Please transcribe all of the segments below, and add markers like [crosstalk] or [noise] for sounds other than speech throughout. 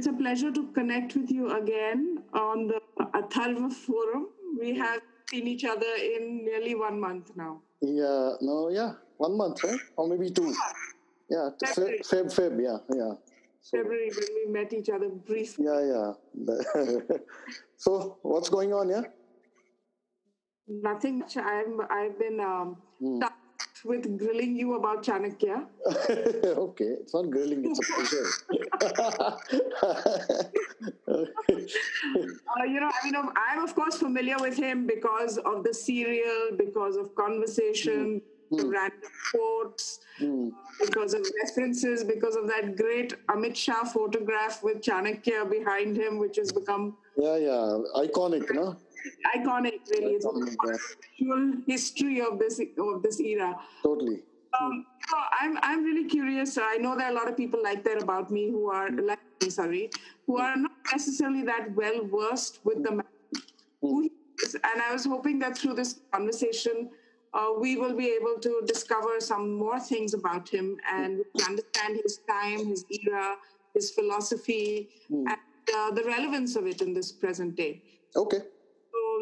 it's a pleasure to connect with you again on the Atharva Forum. We have seen each other in nearly one month now. Yeah, no, yeah, one month, right? Or maybe two. Yeah, Feb, Feb, Feb, yeah, yeah. So, February when we met each other briefly. Yeah, yeah. [laughs] so, what's going on, yeah? Nothing. I'm, I've been um, hmm with grilling you about Chanakya. [laughs] okay, it's not grilling, it's a pleasure. [laughs] [laughs] uh, you know, I mean, I'm of course familiar with him because of the serial, because of conversation, mm. random quotes, mm. because of references, because of that great Amit Shah photograph with Chanakya behind him, which has become. Yeah, yeah, iconic, no? Iconic really it's a history of this of this era totally um, so I'm I'm really curious. I know there are a lot of people like that about me who are mm. like me, sorry, who are not necessarily that well versed with the man who he is. And I was hoping that through this conversation, uh, we will be able to discover some more things about him and understand his time, his era, his philosophy, mm. and uh, the relevance of it in this present day. Okay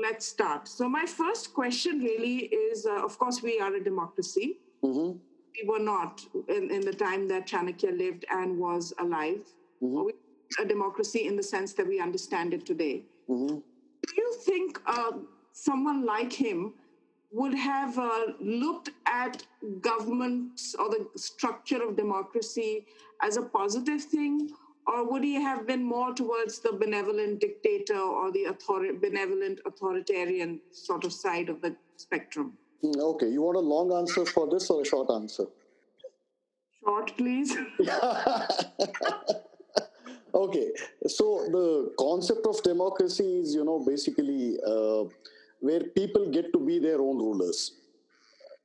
let's start. So, my first question really is uh, of course, we are a democracy. Mm-hmm. We were not in, in the time that Chanakya lived and was alive. Mm-hmm. a democracy in the sense that we understand it today. Mm-hmm. Do you think uh, someone like him would have uh, looked at governments or the structure of democracy as a positive thing? Or would he have been more towards the benevolent dictator or the author- benevolent authoritarian sort of side of the spectrum? Hmm, okay, you want a long answer for this or a short answer? Short, please. [laughs] [laughs] okay, so the concept of democracy is, you know, basically uh, where people get to be their own rulers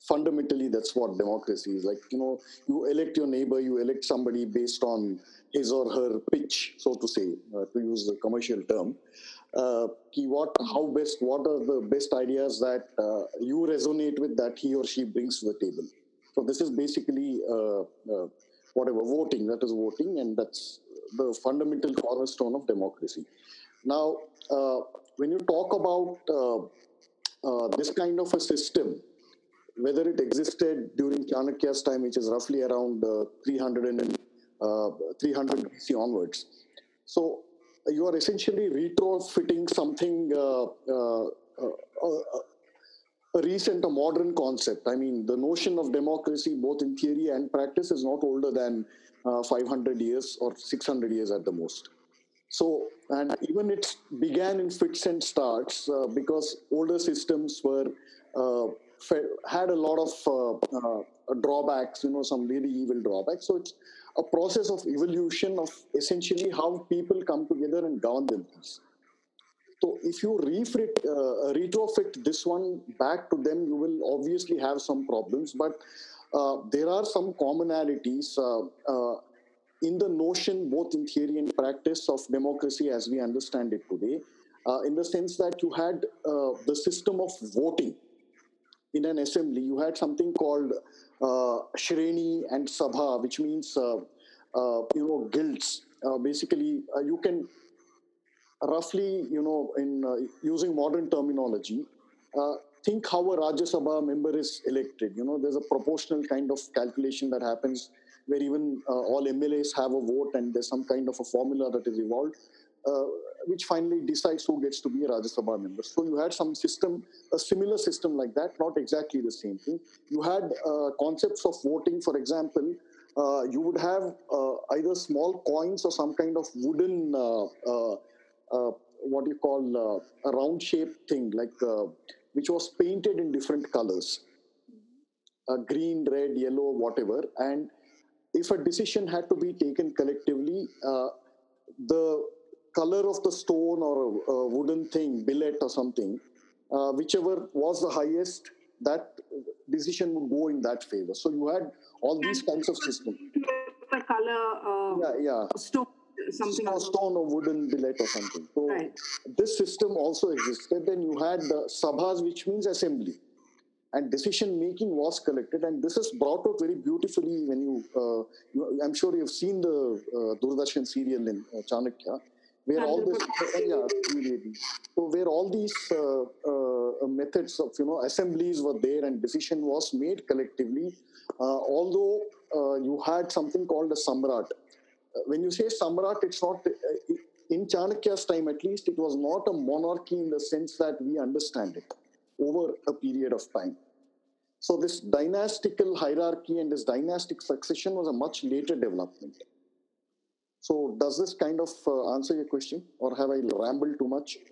fundamentally that's what democracy is like you know you elect your neighbor you elect somebody based on his or her pitch, so to say, uh, to use the commercial term. Uh, what, how best, what are the best ideas that uh, you resonate with that he or she brings to the table? So this is basically uh, uh, whatever voting. That is voting, and that's the fundamental cornerstone of democracy. Now, uh, when you talk about this kind of a system, whether it existed during Chanakya's time, which is roughly around 300 and 300 BC onwards. So you are essentially retrofitting something uh, uh, a recent, a modern concept. I mean, the notion of democracy, both in theory and practice, is not older than uh, 500 years or 600 years at the most. So, and even it began in fits and starts uh, because older systems were uh, had a lot of drawbacks, you know, some really evil drawbacks. So it's a process of evolution of essentially how people come together and govern themselves. So if you uh, retrofit this one back to them, you will obviously have some problems. But uh, there are some commonalities uh, uh in the notion, both in theory and practice, of democracy as we understand it today. Uh, in the sense that you had uh, the system of voting in an assembly. You had something called uh, Shreni and Sabha, which means uh, uh, you know guilds. basically, you can roughly, you know, in using modern terminology, think how a Rajya Sabha member is elected. You know, there's a proportional kind of calculation that happens where even uh, all MLAs have a vote and there's some kind of a formula that is evolved. Uh, which finally decides who gets to be a Rajya Sabha member. So you had some system, a similar system like that, not exactly the same thing. You had uh, concepts of voting, for example, uh, you would have uh, either small coins or some kind of wooden, uh, uh, what you call a round shaped thing, like which was painted in different colors green, red, yellow, whatever. And if a decision had to be taken collectively, the color of the stone or a, a wooden thing, billet or something, uh, whichever was the highest, that decision would go in that favor. So you had all these kinds of systems. The color, uh, yeah, yeah, stone, something. Stone, stone or wooden billet or something. So right. this system also existed. Then you had the sabhas, which means assembly. and decision making was collected. And this is brought out very beautifully when you, uh, you I'm sure you've seen the uh, Doordarshan serial in uh, Chanakya, where all this, uh, [laughs] yeah, so where all these uh, uh, methods of you know assemblies were there and decision was made collectively. although you had something called a samrat. when you say samrat, it's not in Chanakya's time at least, it was not a monarchy in the sense that we understand it over a period of time. So this dynastical hierarchy and this dynastic succession was a much later development. So does this kind of uh, answer your question or have I rambled too much? [laughs]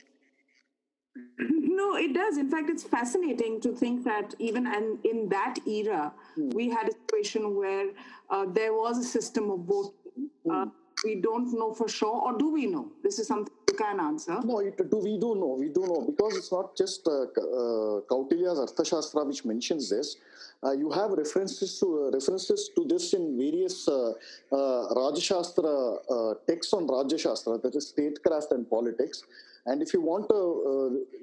No, it does. In fact, it's fascinating to think that even in, in that era, hmm. we had a situation where uh, there was a system of voting. Hmm. Uh, we don't know for sure, or do we know? This is something can answer. No, it, do we do know? We do know because it's not just uh, uh, Kautilya's Arthashastra which mentions this. Uh, you have references to uh, references to this in various uh, uh, Rajashastra uh, texts on Rajashastra, that is statecraft and politics. And if you want a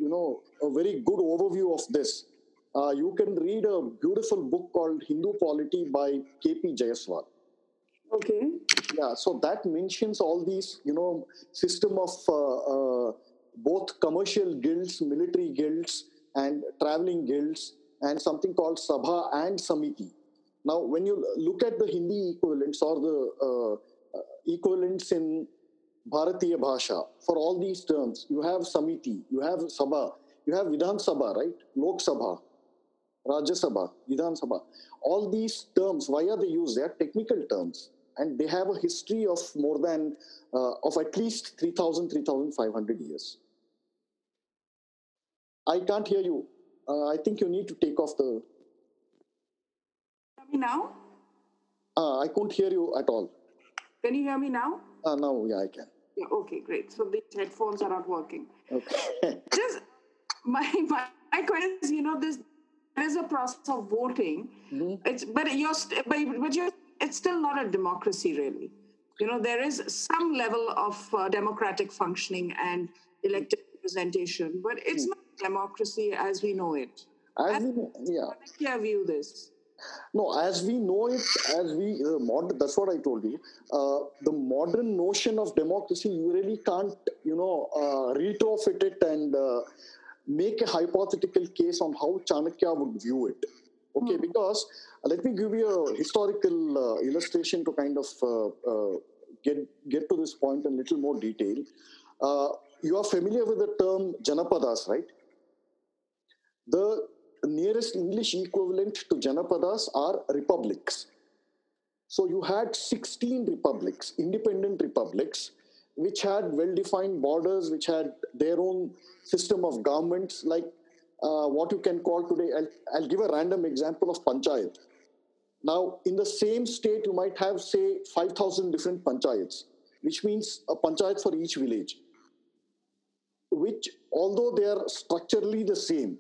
you know a very good overview of this, you can read a beautiful book called Hindu Polity by K.P. Jayaswal. Okay. Yeah, so that mentions all these, you know, system of uh, uh, both commercial guilds, military guilds, and traveling guilds, and something called Sabha and Samiti. Now, when you look at the Hindi equivalents or the uh, uh equivalents in Bharatiya Bhasha, for all these terms, you have Samiti, you have Sabha, you have Vidhan Sabha, right? Lok Sabha, Rajya Sabha, Vidhan Sabha. All these terms, why are they used? They are technical terms and they have a history of more than uh, of at least 3000 3500 years. I can't hear you. Uh, i think you need to take off the Can you hear me now? Uh, i couldn't hear you at all. Can you hear me now? Uh, now yeah i can. Yeah, okay great. So these headphones are not working. Okay. [laughs] Just my, my my question is you know this there is a process of voting. Mm-hmm. it's but you're but, but you're it's still not a democracy, really. You know, there is some level of uh, democratic functioning and elected representation, but it's mm. not democracy as we know it. As, we, yeah. How view this? No, as we know it, as we uh, modern, that's what I told you. Uh, the modern notion of democracy, you really can't, you know, uh, retrofit it and uh, make a hypothetical case on how Chanakya would view it. Okay, mm. because let me give you a historical uh, illustration to kind of uh, get get to this point in a little more detail. you are familiar with the term Janapadas, right? The nearest English equivalent to Janapadas are republics. So you had 16 republics, independent republics, which had well defined borders, which had their own system of governments, like uh, what you can call today, I'll, I'll give a random example of panchayat. Now, in the same state, you might have, say, 5,000 different panchayats, which means a panchayat for each village, which, although they are structurally the same,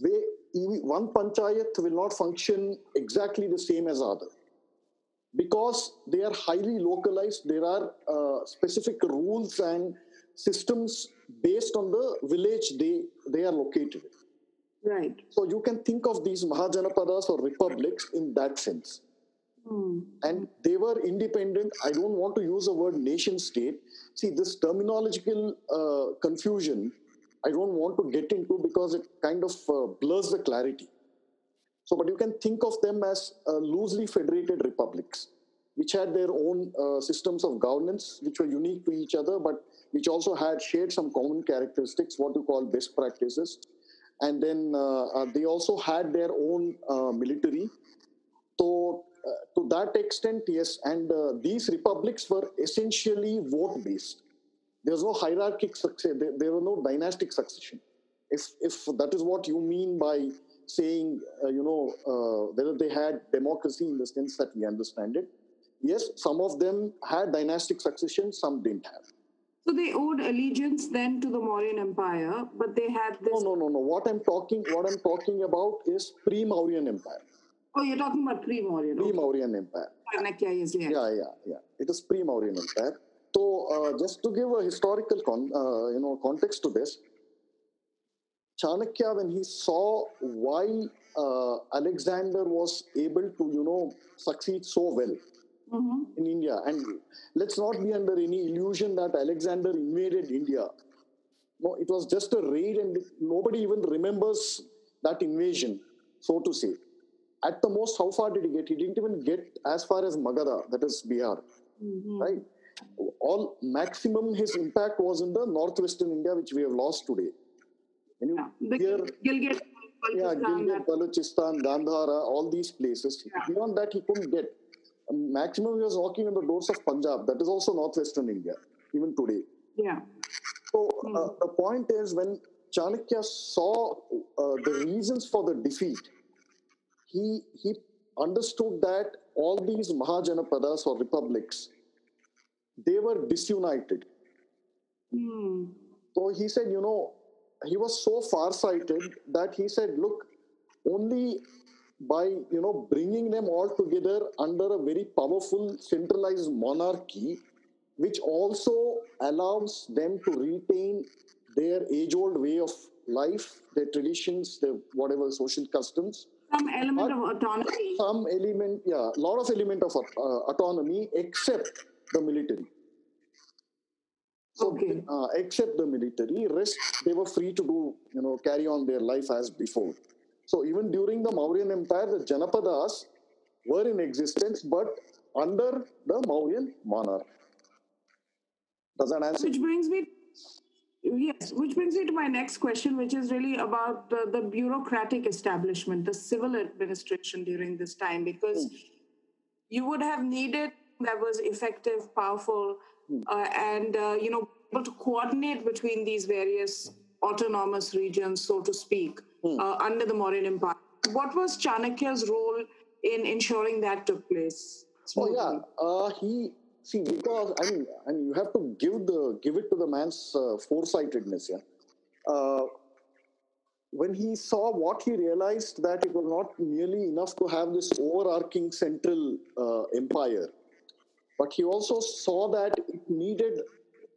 they, one panchayat will not function exactly the same as other. Because they are highly localized, there are uh, specific rules and systems based on the village they, they are located. Right. So you can think of these Mahajanapadas or republics in that sense. Mm. And they were independent. I don't want to use the word nation state. See, this terminological uh, confusion, I don't want to get into because it kind of uh, blurs the clarity. So, but you can think of them as uh, loosely federated republics, which had their own uh, systems of governance, which were unique to each other, but which also had shared some common characteristics, what you call best practices. And then uh, uh, they also had their own uh, military. So, to that extent, yes. And these republics were essentially vote based. There was no hierarchic succession, there, there was no dynastic succession. If, if that is what you mean by saying, uh, you know, uh, whether they had democracy in the sense that we understand it. Yes, some of them had dynastic succession, some didn't have. So they owed allegiance then to the Mauryan Empire, but they had this. No, no, no, no. What I'm talking, what I'm talking about is pre-Mauryan Empire. Oh, you're talking about pre-Mauryan. Pre-Mauryan. Empire. is Yeah, yeah, yeah. It is pre-Mauryan Empire. So, uh, just to give a historical con, uh, you know, context to this, Chanakya, when he saw why uh, Alexander was able to, you know, succeed so well mm-hmm. in India, and let's not be under any illusion that Alexander invaded India. No, it was just a raid, and nobody even remembers that invasion, so to say. At the most, how far did he get? He didn't even get as far as Magadha, that is Bihar, mm-hmm. right? All maximum his impact was in the northwestern India, which we have lost today. And you yeah, hear, Gilgit, yeah, Gilgit, Balochistan, Gandhara, all these places. Yeah. Beyond that, he couldn't get. Maximum, he was walking on the doors of Punjab. That is also northwestern India, even today. Yeah. So mm. uh, the point is, when Chanakya saw uh, the reasons for the defeat, he he understood that all these Mahajanapadas or republics, they were disunited. Mm. So he said, you know, he was so far-sighted that he said, look, only by you know bringing them all together under a very powerful centralized monarchy which also allows them to retain their age-old way of life their traditions their whatever social customs some element of autonomy some element yeah a lot of element of uh, autonomy except the military so, okay. uh, except the military, rest they were free to do, you know, carry on their life as before. So even during the Mauryan Empire, the Janapadas were in existence, but under the Mauryan monarch. Does that answer? Which brings me, yes, which brings me to my next question, which is really about the, the bureaucratic establishment, the civil administration during this time, because mm. you would have needed that was effective, powerful, uh, and uh, you know able to coordinate between these various autonomous regions, so to speak, hmm. uh, under the Mauryan Empire. What was Chanakya's role in ensuring that took place? Smoothly? Oh yeah, uh, he see because I mean, I mean, you have to give the give it to the man's uh, foresightedness. Yeah, uh, when he saw what he realized that it was not merely enough to have this overarching central empire but he also saw that it needed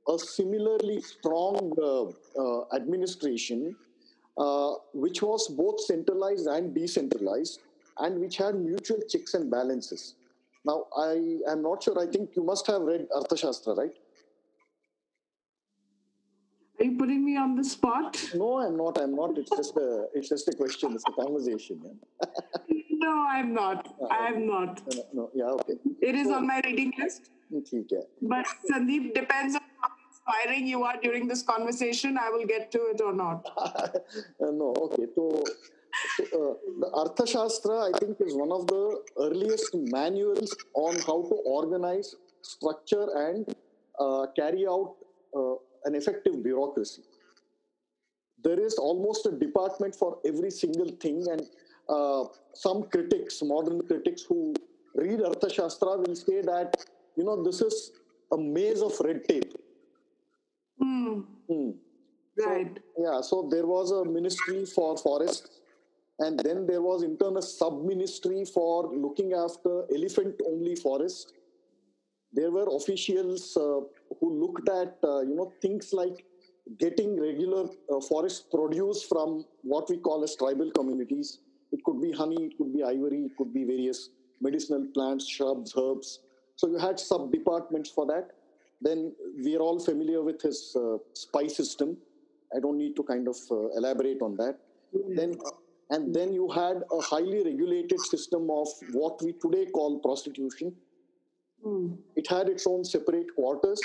a similarly strong uh, uh, administration, uh, which was both centralized and decentralized, and which had mutual checks and balances. Now, I am not sure. I think you must have read Arthashastra, right? Are you putting me on the spot? No, I'm not. I'm not. It's just a. It's just a question. It's a conversation. Yeah? [laughs] no, I'm not. I'm not. No, no, yeah, okay. It is so, on my reading list. Okay. But Sandeep depends on inspiring you are during this conversation. I will get to it or not. [laughs] no, okay. So, so uh, the Arthashastra, I think, is one of the earliest manuals on how to organize, structure, and uh, carry out uh, an effective bureaucracy. There is almost a department for every single thing, and uh, some critics, modern critics who read Arthashastra will say that, you know, this is a maze of red tape. Mm. Right. So, yeah, so there was a ministry for forests, and then there was internal sub-ministry for looking after elephant-only forest. There were officials uh, who looked at, uh, you know, things like getting regular uh, forest produce from what we call as tribal communities it could be honey, it could be ivory, it could be various medicinal plants, shrubs, herbs. So you had sub departments for that. Then we are all familiar with his uh, spy system. I don't need to kind of uh, elaborate on that. Mm-hmm. Then, and then you had a highly regulated system of what we today call prostitution. Mm. It had its own separate quarters.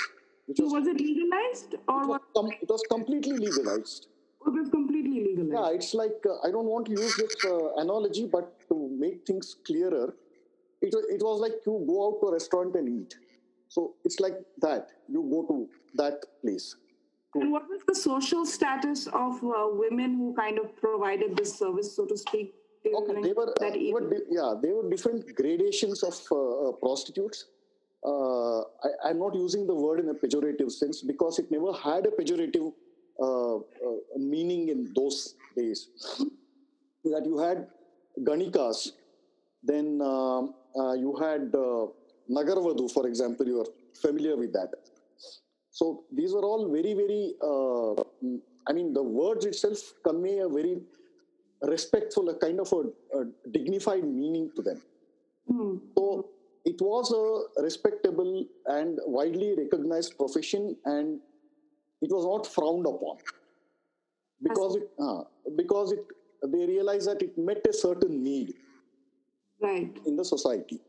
Which was, was it legalized or it was, com- it was completely legalized? It was completely legalized. Yeah, it's like uh, I don't want to use this uh, analogy, but to make things clearer, it, it was like you go out to a restaurant and eat. So it's like that. You go to that place. And what was the social status of uh, women who kind of provided this service, so to speak? Okay, they were, uh, they were yeah, they were different gradations of uh, uh, prostitutes. I, I'm not using the word in a pejorative sense because it never had a pejorative uh, uh, meaning in those days. That you had Ganikas, then uh, you had Nagarvadu, for example, you are familiar with that. So these were all very, very I mean, the words itself convey a very respectful, a kind of a, a dignified meaning to them. Mm. So it was a respectable and widely recognized profession, and it was not frowned upon because it uh, because it they realized that it met a certain need right in the society.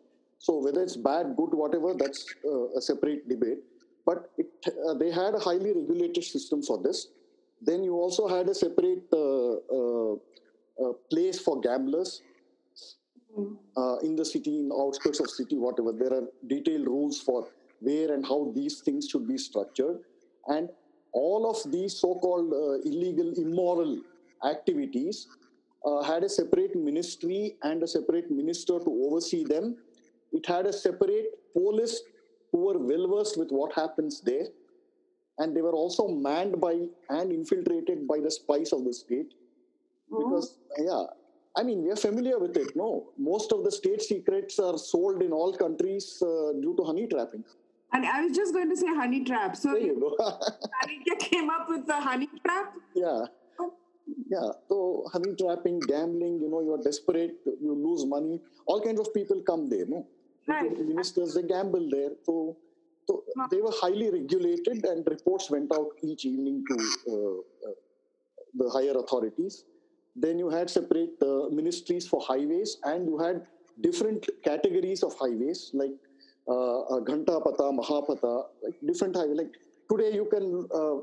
So whether it's bad, good, whatever, that's uh, a separate debate. But it, uh, they had a highly regulated system for this. Then you also had a separate uh, uh, uh place for gamblers uh, in the city, in the outskirts of city, whatever. There are detailed rules for where and how these things should be structured. And all of these so-called uh, illegal, immoral activities uh, had a separate ministry and a separate minister to oversee them. It had a separate police who were well versed with what happens there. And they were also manned by and infiltrated by the spies of the state. Mm-hmm. Because, yeah, I mean, we are familiar with it. No, most of the state secrets are sold in all countries uh, due to honey trapping. And I was just going to say honey trap. So there you go. Chanakya [laughs] came up with the honey trap. Yeah. Yeah. So honey trapping, gambling. You know, you are desperate. You lose money. All kinds of people come there. No. Right. They gamble there. So, so they were highly regulated, and reports went out each evening to uh, uh, the higher authorities then you had separate uh, ministries for highways, and you had different categories of highways like uh, uh Ghantapata, Mahapata, like different highways. Like today, you can uh,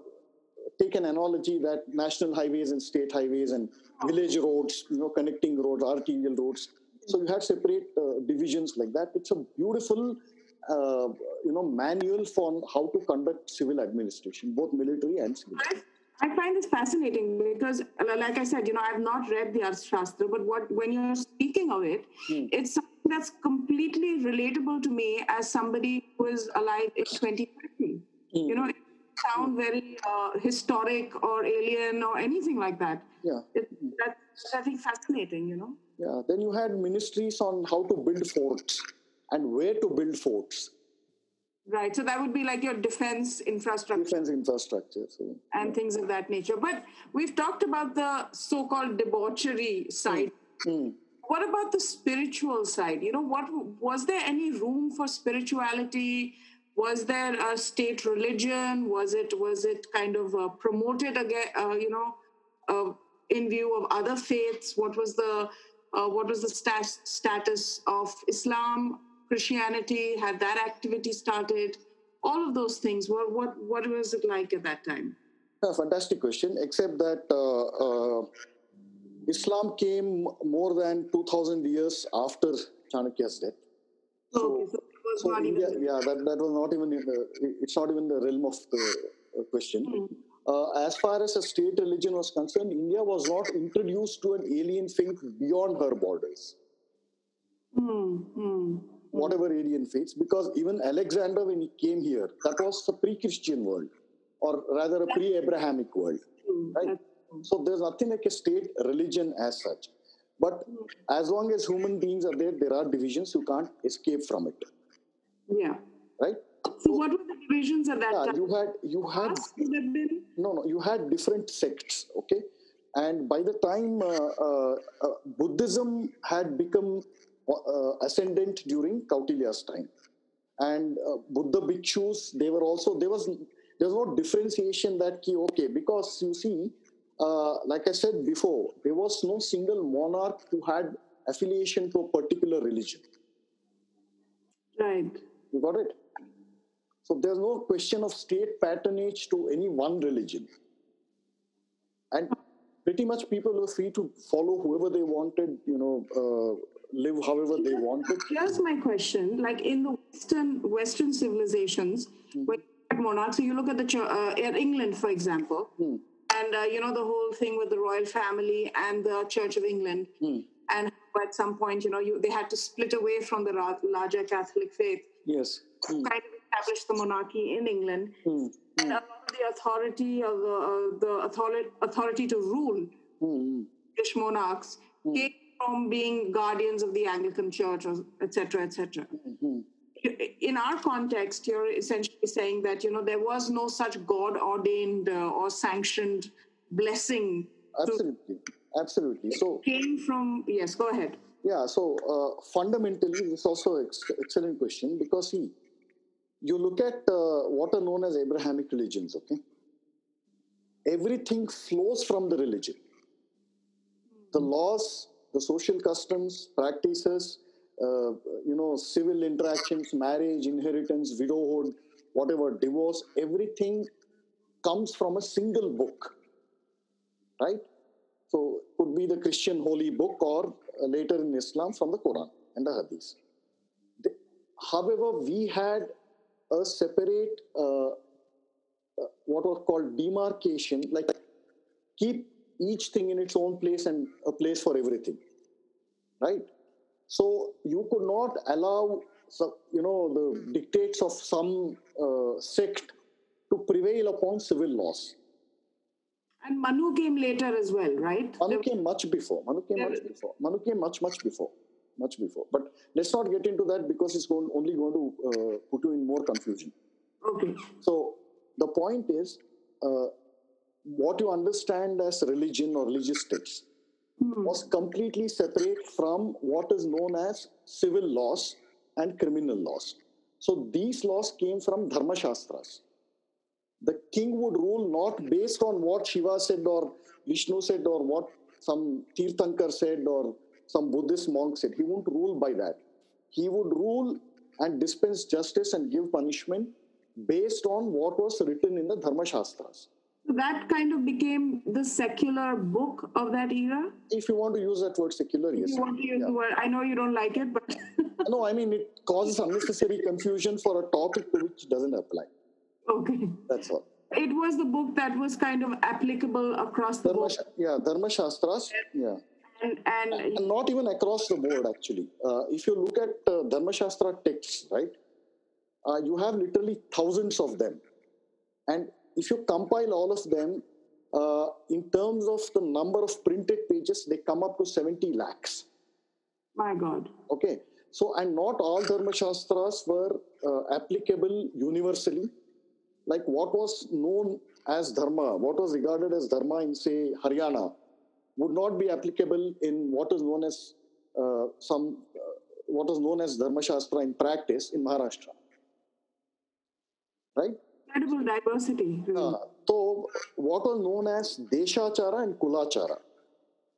take an analogy that national highways and state highways and village roads, you know, connecting roads, arterial roads. So you had separate uh, divisions like that. It's a beautiful, uh, you know, manual for how to conduct civil administration, both military and civil. I find this fascinating because, like I said, you know, I've not read the Arthashastra, but what when you're speaking of it, mm. it's something that's completely relatable to me as somebody who is alive in 2020. Mm. You know, it sound very uh, historic or alien or anything like that. Yeah, it, that's I think fascinating. You know. Yeah. Then you had ministries on how to build forts and where to build forts Right. So that would be like your defense infrastructure. Defense infrastructure. So, and yeah. things of that nature. But we've talked about the so called debauchery side. Mm. What about the spiritual side? You know, what was there any room for spirituality? Was there a state religion? Was it was it kind of uh, promoted again? Uh, you know, uh, in view of other faiths? What was the uh, what was the stat- status of Islam? Christianity? Had that activity started? All of those things. What what what was it like at that time? A fantastic question. Except that uh, uh, Islam came more than two thousand years after Chanakya's death. So, okay, so, so India, yeah, that, that was not even in the, it's not even the realm of the uh, question. Mm. Uh, as far as a state religion was concerned, India was not introduced to an alien faith beyond her borders. Mm whatever alien faiths, because even Alexander, when he came here, that was a pre-Christian world, or rather a pre-Abrahamic world, right? So there's nothing like a state religion as such. But as long as human beings are there, there are divisions. You can't escape from it. Yeah. Right. So, what were the divisions at that yeah, time? You had you had no no you had different sects. Okay, and by the time uh, uh, uh, Buddhism had become uh, ascendant during Kautilya's time. And uh, Buddha bhikshus, they were also, there was, there was no differentiation that, key, okay, because you see, uh, like I said before, there was no single monarch who had affiliation to a particular religion. Right. You got it? So there's no question of state patronage to any one religion. And pretty much people were free to follow whoever they wanted, you know, uh, live however they wanted. Here's my question: like in the Western Western civilizations, mm. when you monarchs, so you look at the uh, at England, for example, mm. and uh, you know the whole thing with the royal family and the Church of England, mm. and at some point, you know, you, they had to split away from the larger Catholic faith. Yes. Kind of establish the monarchy in England, hmm. and a lot of the authority of the uh, the authority authority to rule hmm. British monarchs hmm. came from being guardians of the Anglican Church, etc., etc. Mm-hmm. In our context, you're essentially saying that you know there was no such God ordained uh, or sanctioned blessing. Absolutely, absolutely. So came from yes. Go ahead. Yeah. So uh, fundamentally, this is also an ex- excellent question because see, you look at uh, what are known as Abrahamic religions. Okay, everything flows from the religion. The laws, the social customs, practices, uh, you know, civil interactions, marriage, inheritance, widowhood, whatever, divorce, everything comes from a single book, right? So it could be the Christian holy book or uh, later in Islam from the Quran and the Hadith. The, however, we had a separate, uh, uh, what was called demarcation, like keep each thing in its own place and a place for everything, right? So you could not allow, you know, the dictates of some uh, sect to prevail upon civil laws. And Manu came later as well, right? Manu came much before. Manu came much before. Manu came much, much before. Much before. But let's not get into that because it's going, only going to uh, put you in more confusion. Okay. So the point is, uh, what you understand as religion or religious texts hmm. was completely separate from what is known as civil laws and criminal laws. So these laws came from Dharma Shastras. The king would rule not based on what Shiva said or Vishnu said or what some Tirthankar said or some Buddhist monk said. He wouldn't rule by that. He would rule and dispense justice and give punishment based on what was written in the Dharma Shastras. That kind of became the secular book of that era? If you want to use that word secular, yes. You want to use yeah. the word, I know you don't like it, but. [laughs] no, I mean, it causes unnecessary confusion for a topic to which doesn't apply. Okay. That's all. It was the book that was kind of applicable across the Dharma, board. Yeah, Dharma Shastras. Yeah. And, and, and, not even across the board, actually. Uh, if you look at uh, Dharma Shastra texts, right, uh, you have literally thousands of them. And if you compile all of them, uh, in terms of the number of printed pages, they come up to 70 lakhs. My God. Okay. So, and not all Dharma Shastras were uh, applicable universally. Like what was known as Dharma, what was regarded as Dharma in, say, Haryana, would not be applicable in what is known as uh, some, uh, what is known as Dharma Shastra in practice in Maharashtra. Right? incredible diversity. Uh, so, what was known as Deshachara and Kulachara.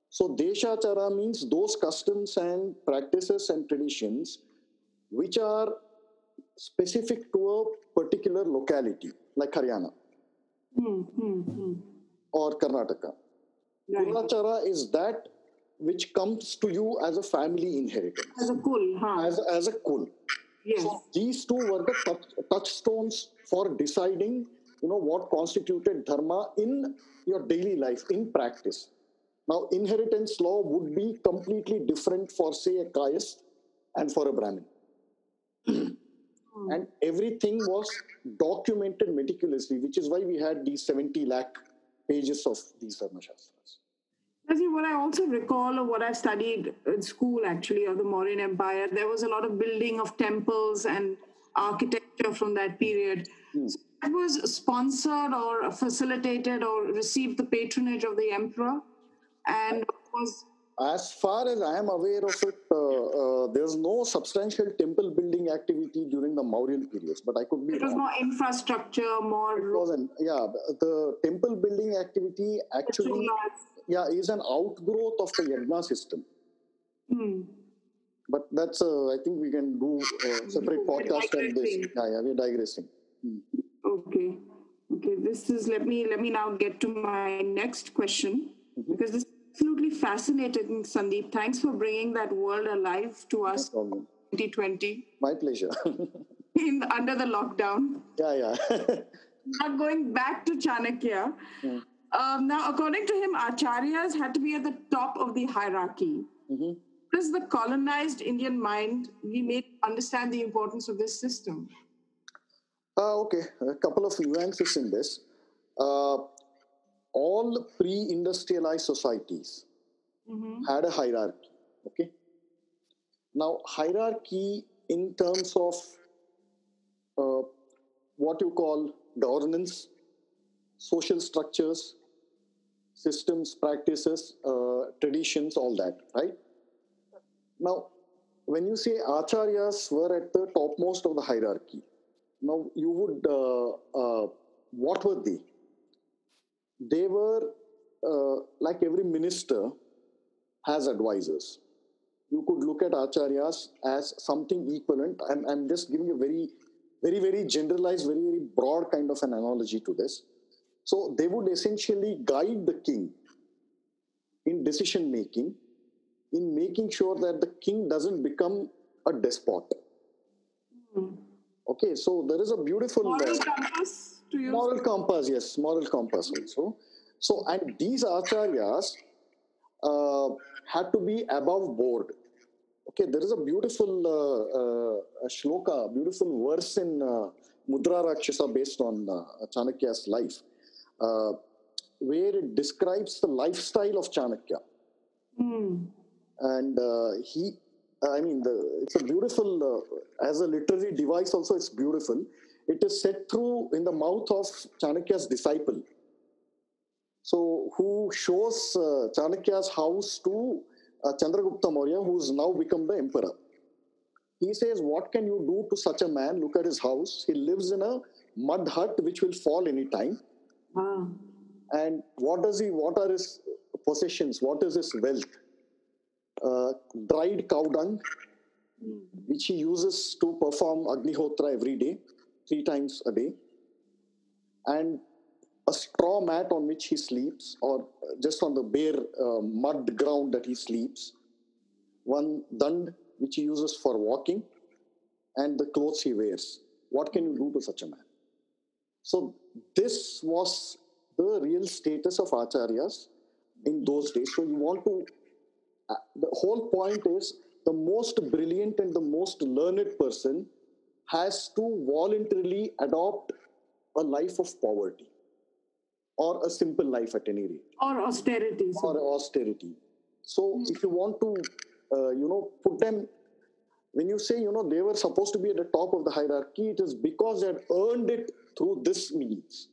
So, Deshachara means those customs and practices and traditions which are specific to a particular locality, like Haryana hmm, hmm, hmm. or Karnataka. Kulachara is that which comes to you as a family inheritance. As a kul, huh? As, as a kul. Yes. So these two were the touch, touchstones for deciding, you know, what constituted dharma in your daily life, in practice. Now, inheritance law would be completely different for, say, a Kayast and for a Brahmin. Hmm. and everything was documented meticulously, which is why we had these 70 lakh pages of these Dharma Shastras. See, what I also recall of what I studied in school actually of the Mauryan Empire, there was a lot of building of temples and architecture from that period. Mm. So it was sponsored or facilitated or received the patronage of the emperor and was as far as I am aware of it, uh, uh, there's no substantial temple building activity during the Mauryan periods, but I could be. It was wrong. more infrastructure, more. It wasn't. Yeah, the temple building activity actually yeah, is an outgrowth of the Yagna system. Hmm. But that's, uh, I think we can do a separate podcast on this. Yeah, yeah, we're digressing. Hmm. Okay. Okay, this is, let me, let me now get to my next question mm-hmm. because this is absolutely fascinating, Sandeep. Thanks for bringing that world alive to us no 2020. My pleasure. [laughs] In, under the lockdown. Yeah, yeah. [laughs] now going back to Chanakya, mm. Um, now, according to him, acharyas had to be at the top of the hierarchy. Mm-hmm. Does the colonized Indian mind we made understand the importance of this system? Uh, okay, a couple of nuances in this. Uh, all pre-industrialized societies mm-hmm. had a hierarchy. Okay. Now, hierarchy in terms of uh, what you call governance, social structures, systems, practices, uh, traditions, all that, right? Now, when you say acharyas were at the topmost of the hierarchy, now you would, uh, uh, what were they? They were uh, like every minister has advisors. You could look at acharyas as something equivalent. I'm, I'm just giving a very, very, very generalized, very, very broad kind of an analogy to this. So they would essentially guide the king in decision making, in making sure that the king doesn't become a despot. Mm. Okay, so there is a beautiful moral uh, compass to use. Moral compass, yes, moral compass also. So, and these acharyas uh, had to be above board. Okay, there is a beautiful uh, uh, shloka, beautiful verse in uh, Mudra Rakshasa based on uh, Chanakya's life, uh, where it describes the lifestyle of Chanakya. Mm. And uh, he, I mean, the, it's a beautiful, as a literary device also, it's beautiful. It is set through in the mouth of Chanakya's disciple so, who shows uh, Chanakya's house to uh, Chandragupta Maurya, who's now become the emperor. He says, What can you do to such a man? Look at his house. He lives in a mud hut which will fall anytime. Wow. And what does he, what are his possessions? What is his wealth? Uh, dried cow dung, which he uses to perform Agnihotra every day, three times a day. And a straw mat on which he sleeps, or just on the bare uh, mud ground that he sleeps, one dand which he uses for walking, and the clothes he wears. What can you do to such a man? So, this was the real status of acharyas in those days. So, you want to, uh, the whole point is the most brilliant and the most learned person has to voluntarily adopt a life of poverty or a simple life at any rate. Or austerity. Or austerity. So mm. if you want to, uh, you know, put them, when you say, you know, they were supposed to be at the top of the hierarchy, it is because they had earned it through this means.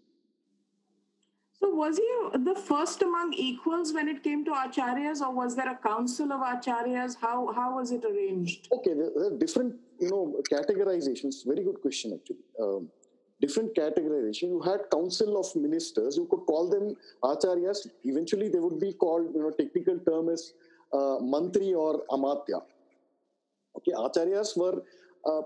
So was he the first among equals when it came to acharyas, or was there a council of acharyas? How how was it arranged? Okay, there, are different you know categorizations. Very good question actually. Um, different categorization. You had council of ministers. You could call them acharyas. Eventually, they would be called. You know, technical term is uh, mantri or amatya. Okay, acharyas were uh,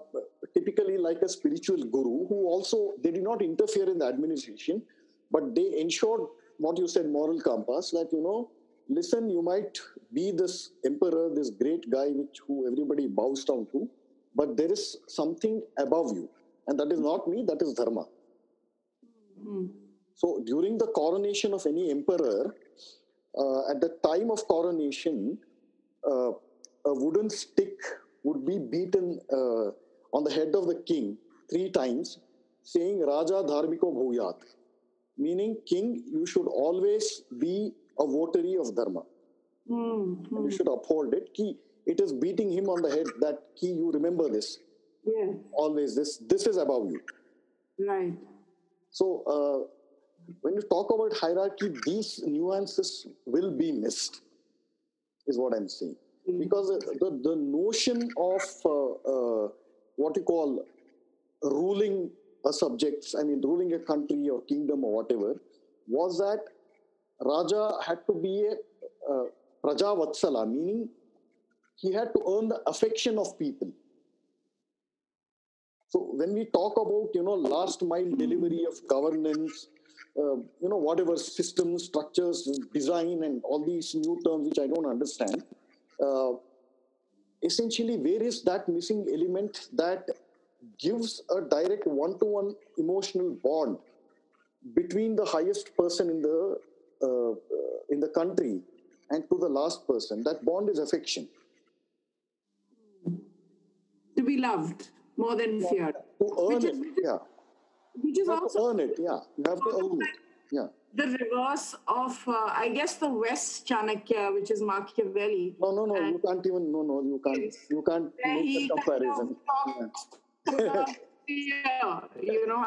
typically like a spiritual guru who also they did not interfere in the administration, but they ensured what you said moral compass that you know listen you might be this emperor this great guy which who everybody bows down to but there is something above you and that is not me, that is dharma. Mm-hmm. So during the coronation of any emperor, uh, at the time of coronation, uh, a wooden stick would be beaten uh, on the head of the king three times, saying Raja Dharmiko Bhuyat, meaning king, you should always be a votary of dharma. Mm-hmm. You should uphold it. Ki, it is beating him on the head that ki, you remember this yeah. always this this is above you right so uh, when you talk about hierarchy these nuances will be missed is what i'm saying. Because the, the notion of uh, uh, what you call ruling a subject i mean ruling a country or kingdom or whatever was that raja had to be a uh, prajavatsala meaning he had to earn the affection of people. So when we talk about you know last mile delivery of governance, uh, you know whatever systems, structures, design, and all these new terms which I don't understand, essentially where is that missing element that gives a direct one-to-one emotional bond between the highest person in the uh, in the country and to the last person? That bond is affection. To be loved more than feared To earn which it, is, yeah. Which is also earn it, yeah. You have to earn it, yeah. The reverse of, uh, I guess, the West Chanakya, which is Machiavelli. No, no, no. You can't even. No, no. You can't. You can't make the comparison. Kind of fear, you know,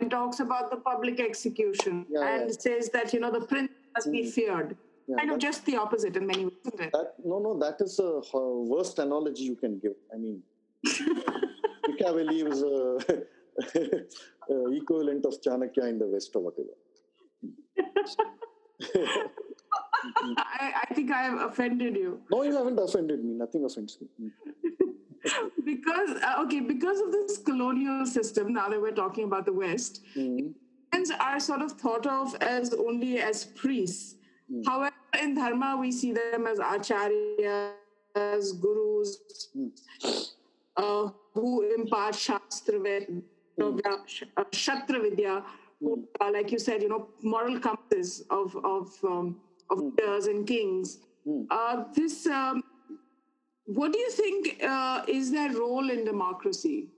and talks about the public execution, yeah, and yeah. says that you know the prince must be hmm. feared. Yeah, kind of just the opposite in many ways, isn't it? That, no, no, that is the worst analogy you can give. I mean, [laughs] Machiavelli was a, [laughs] a equivalent of Chanakya in the West or whatever. I, I, think I have offended you. No, you haven't offended me. Nothing offends me. [laughs] because uh, okay, because of this colonial system. Now that we're talking about the West, mm-hmm. are sort of thought of as only as priests. Mm. However, in dharma, we see them as acharyas, as gurus, mm. uh, who impart Shastravidya. mm. shatra vidya, who, uh, like you said, you know, moral compasses of of um, of mm. leaders and kings. Mm. Uh, this, um, what do you think uh, is their role in democracy?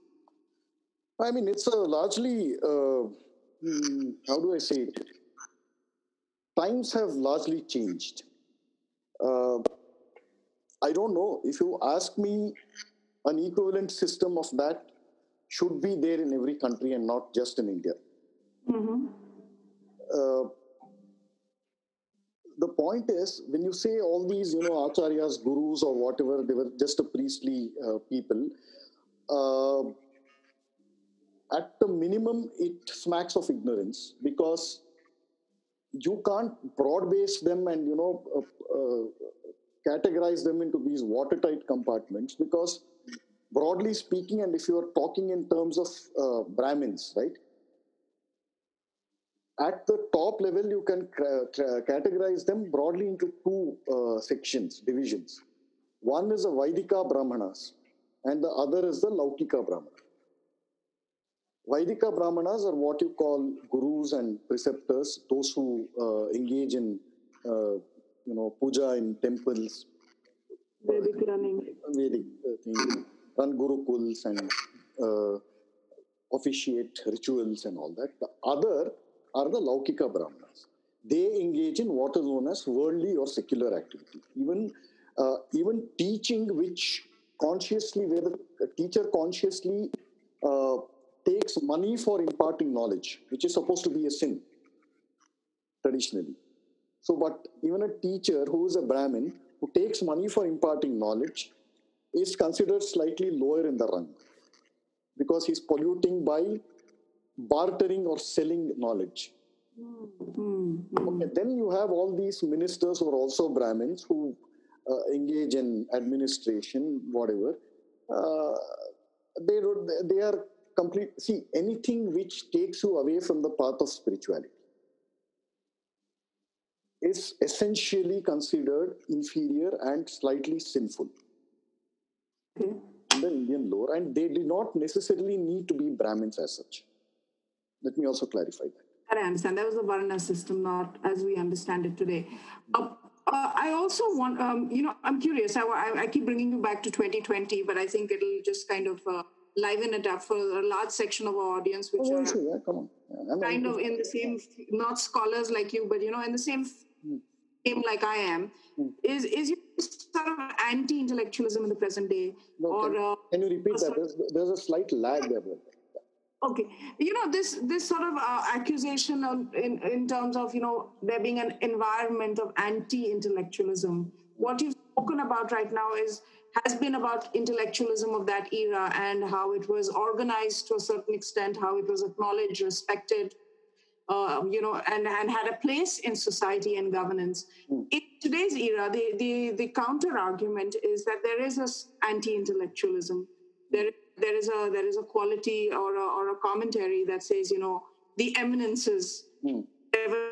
I mean, it's a largely, uh, hmm, how do I say it? Times have largely changed. Uh, I don't know. If you ask me, an equivalent system of that should be there in every country and not just in India. Mm-hmm. Uh, the point is when you say all these you know acharyas gurus or whatever they were just a priestly uh, people uh, at the minimum it smacks of ignorance because you can't broad base them and you know uh, uh categorize them into these watertight compartments because broadly speaking and if you are talking in terms of uh, brahmins right at the top level, you can categorize them broadly into two uh, sections, divisions. One is the Vaidika Brahmanas, and the other is the Laukika Brahmanas. Vaidika Brahmanas are what you call gurus and preceptors, those who uh, engage in, uh, you know, puja in temples. Vedic running. Vedic uh, thing, run gurukuls and uh, officiate rituals and all that. The other are the Laukika Brahmanas. They engage in what is known as worldly or secular activity. Even, uh, even teaching which consciously, where the teacher consciously uh, takes money for imparting knowledge, which is supposed to be a sin traditionally. So, but even a teacher who is a Brahmin who takes money for imparting knowledge is considered slightly lower in the rung because he's polluting by bartering or selling knowledge. Mm-hmm. Okay, then you have all these ministers who are also Brahmins who uh, engage in administration, whatever. Uh, they they are complete. See anything which takes you away from the path of spirituality is essentially considered inferior and slightly sinful in the Indian lore, and they do not necessarily need to be Brahmins as such. Let me also clarify that. I understand. That was the Varna system, not as we understand it today. Uh, uh, I also want, um, you know, I'm curious. I, I, I, keep bringing you back to 2020, but I think it'll just kind of uh, liven it up for a large section of our audience, which oh, are yeah, come on. Yeah, kind of in the same, not scholars like you, but you know, in the same hmm. game like I am. Hmm. Is is sort of anti-intellectualism in the present day, no, or can, uh, can, you repeat that? There's, there's a slight lag there. Okay, you know this this sort of uh, accusation of, in in terms of you know there being an environment of anti-intellectualism. What you've spoken about right now is has been about intellectualism of that era and how it was organized to a certain extent, how it was acknowledged, respected, uh, you know, and, and had a place in society and governance. Mm. In today's era, the, the, the counter argument is that there is this anti-intellectualism. There is there is a there is a quality or a, or a commentary that says you know the eminences mm. whatever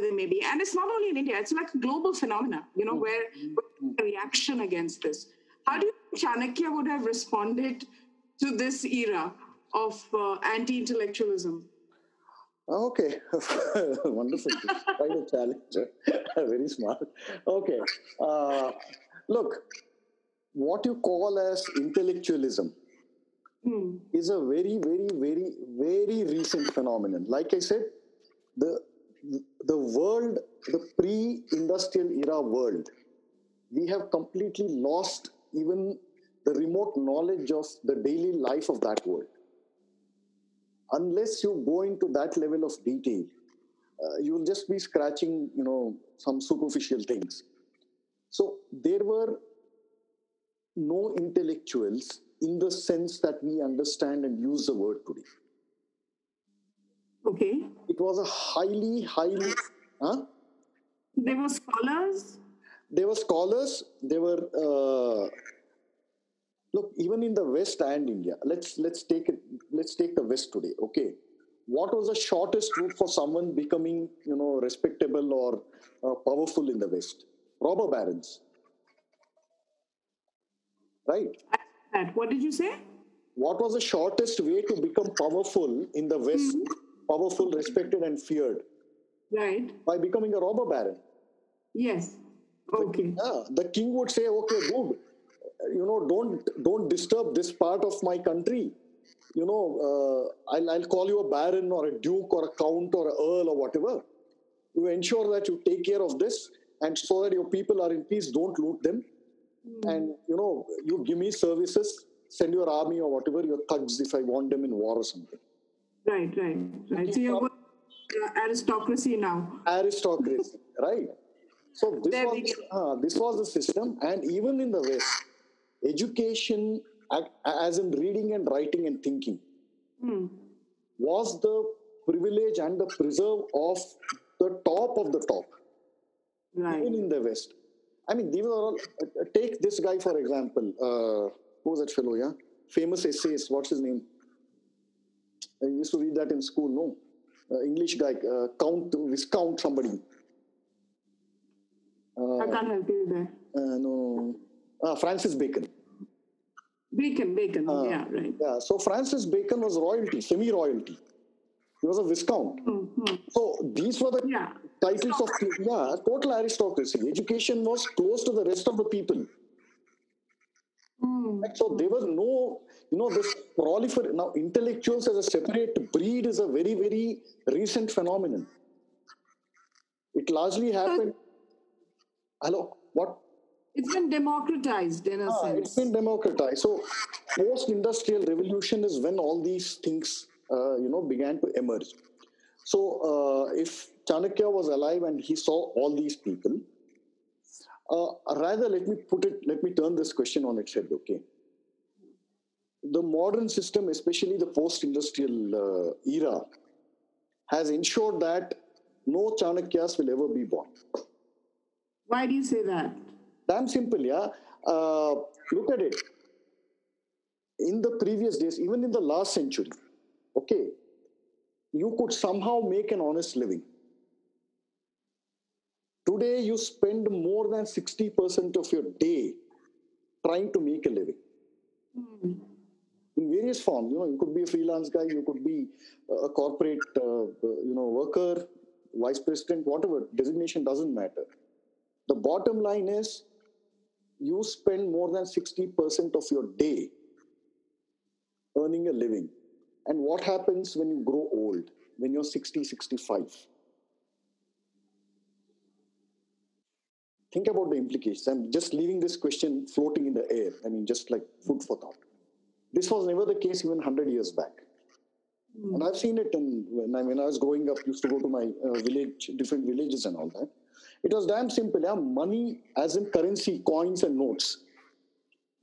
they may be and it's not only in india it's like a global phenomena you know mm. where, where reaction against this how do you think chanakya would have responded to this era of uh, anti-intellectualism Okay, [laughs] wonderful. Quite a challenge. [laughs] Very smart. Okay, uh, look, what you call as intellectualism mm. is a very, very, very, very recent phenomenon. Like I said, the the world, the pre-industrial era world, we have completely lost even the remote knowledge of the daily life of that world. Unless you go into that level of detail, uh, you'll just be scratching, you know, some superficial things. So there were no intellectuals in the sense that we understand and use the word today. Okay. It was a highly, highly. Huh? There were scholars. There were scholars. There were. Uh, look, even in the West and India. Let's let's take it. Let's take the West today. Okay. What was the shortest route for someone becoming, you know, respectable or uh, powerful in the West? Robber barons. Right. And What did you say? What was the shortest way to become powerful in the West? Mm-hmm. Powerful, respected, and feared. Right. By becoming a robber baron. Yes. Okay. The, yeah, the king would say, "Okay, good. You know, don't don't disturb this part of my country. You know, uh, I'll I'll call you a baron or a duke or a count or a earl or whatever. You ensure that you take care of this, and so that your people are in peace. Don't loot them, mm. and you know, you give me services. Send your army or whatever your thugs if I want them in war or something. Right, right, right. So you're uh, aristocracy now. Aristocracy, [laughs] right? So this was uh, this was the system, and even in the West, education, as in reading and writing and thinking, hmm. was the privilege and the preserve of the top of the top. Right. Even in the West, I mean, these are all. Uh, take this guy for example. Uh, who was that fellow? Yeah, famous essayist. What's his name? I used to read that in school. No, uh, English guy, uh, Count Viscount somebody. Uh, I can't help you there. Uh, no, uh, Francis Bacon. Bacon, Bacon, uh, yeah, right. Yeah, so Francis Bacon was royalty, semi-royalty. He was a viscount. Mm-hmm. So these were the yeah. Titles of yeah, total aristocracy. Education was close to the rest of the people. Mm. So there was no, you know, this prolifer now intellectuals as a separate breed is a very very recent phenomenon. It largely happened hello what it's been democratized in a ah, sense it's been democratized so post industrial revolution is when all these things uh, you know began to emerge so uh, if chanakya was alive and he saw all these people uh, rather let me put it let me turn this question on its head okay the modern system especially the post industrial uh, era has ensured that no chanakyas will ever be born why do you say that? Damn simple, yeah. Uh, look at it. In the previous days, even in the last century, okay, you could somehow make an honest living. Today, you spend more than 60% of your day trying to make a living. Mm. In various forms, you know, you could be a freelance guy, you could be a corporate, uh, you know, worker, vice president, whatever designation doesn't matter the bottom line is you spend more than 60% of your day earning a living. And what happens when you grow old, when you're 60, 65? Think about the implications. I'm just leaving this question floating in the air. I mean, just like food for thought. This was never the case even 100 years back. Mm. And I've seen it in, when, I, when I was growing up, used to go to my uh, village, different villages and all that it was damn simple. Yeah? Money, as in currency, coins, and notes.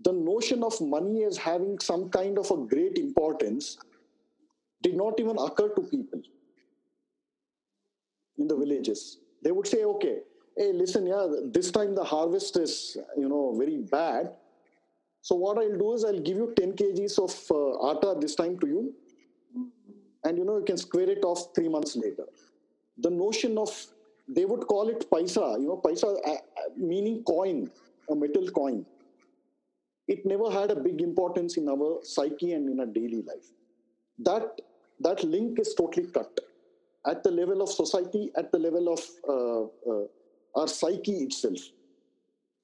The notion of money as having some kind of a great importance did not even occur to people in the villages. They would say, okay, hey, listen, yeah, this time the harvest is, you know, very bad. So what I'll do is I'll give you 10 kgs of uh, atta this time to you. And, you know, you can square it off three months later. The notion of they would call it paisa, you know, paisa uh, uh, meaning coin, a metal coin. It never had a big importance in our psyche and in our daily life. That that link is totally cut at the level of society, at the level of uh, uh, our psyche itself.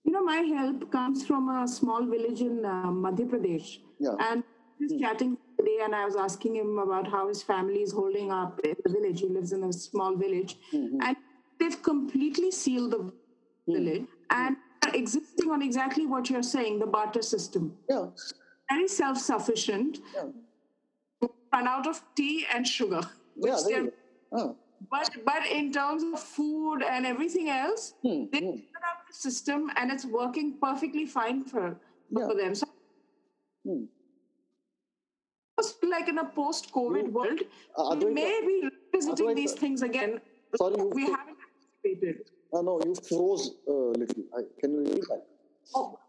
You know, my help comes from a small village in uh, Madhya Pradesh, yeah. and he's mm. chatting today, and I was asking him about how his family is holding up in the village. He lives in a small village, mm-hmm. and they've completely sealed the village mm. and are existing on exactly what you're saying the barter system. Yeah. Very self sufficient. Yeah. Run out of tea and sugar. Yeah, there you, oh. But but in terms of food and everything else, hmm. they hmm. set up the system and it's working perfectly fine for, yeah. for them. So hmm. like in a post-COVID hmm. world, uh, we may be revisiting these things again. Sorry, we haven't anticipated. Uh, no, you froze a little. I, can you repeat that? Oh,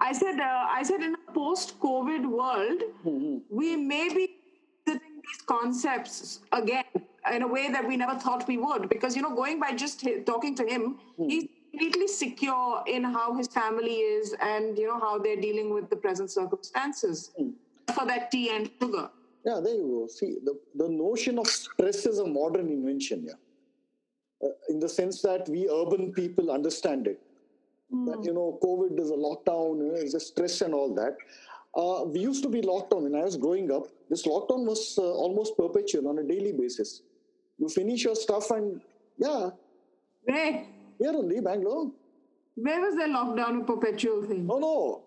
I said, uh, I said, in a post-COVID world, mm-hmm. we may be visiting these concepts again in a way that we never thought we would. Because you know, going by just talking to him, mm-hmm. he's completely secure in how his family is and you know how they're dealing with the present circumstances mm. for that tea and sugar. Yeah, there you go. See, the, the notion of stress is a modern invention. Yeah uh, in the sense that we urban people understand it. Mm. That, you know, COVID is a lockdown, you know, it's a stress and all that. Uh, we used to be locked down when I was growing up. This lockdown was uh, almost perpetual on a daily basis. You finish your stuff and, yeah. Where? Here only, Bangalore. Where was the lockdown a perpetual thing? No, no.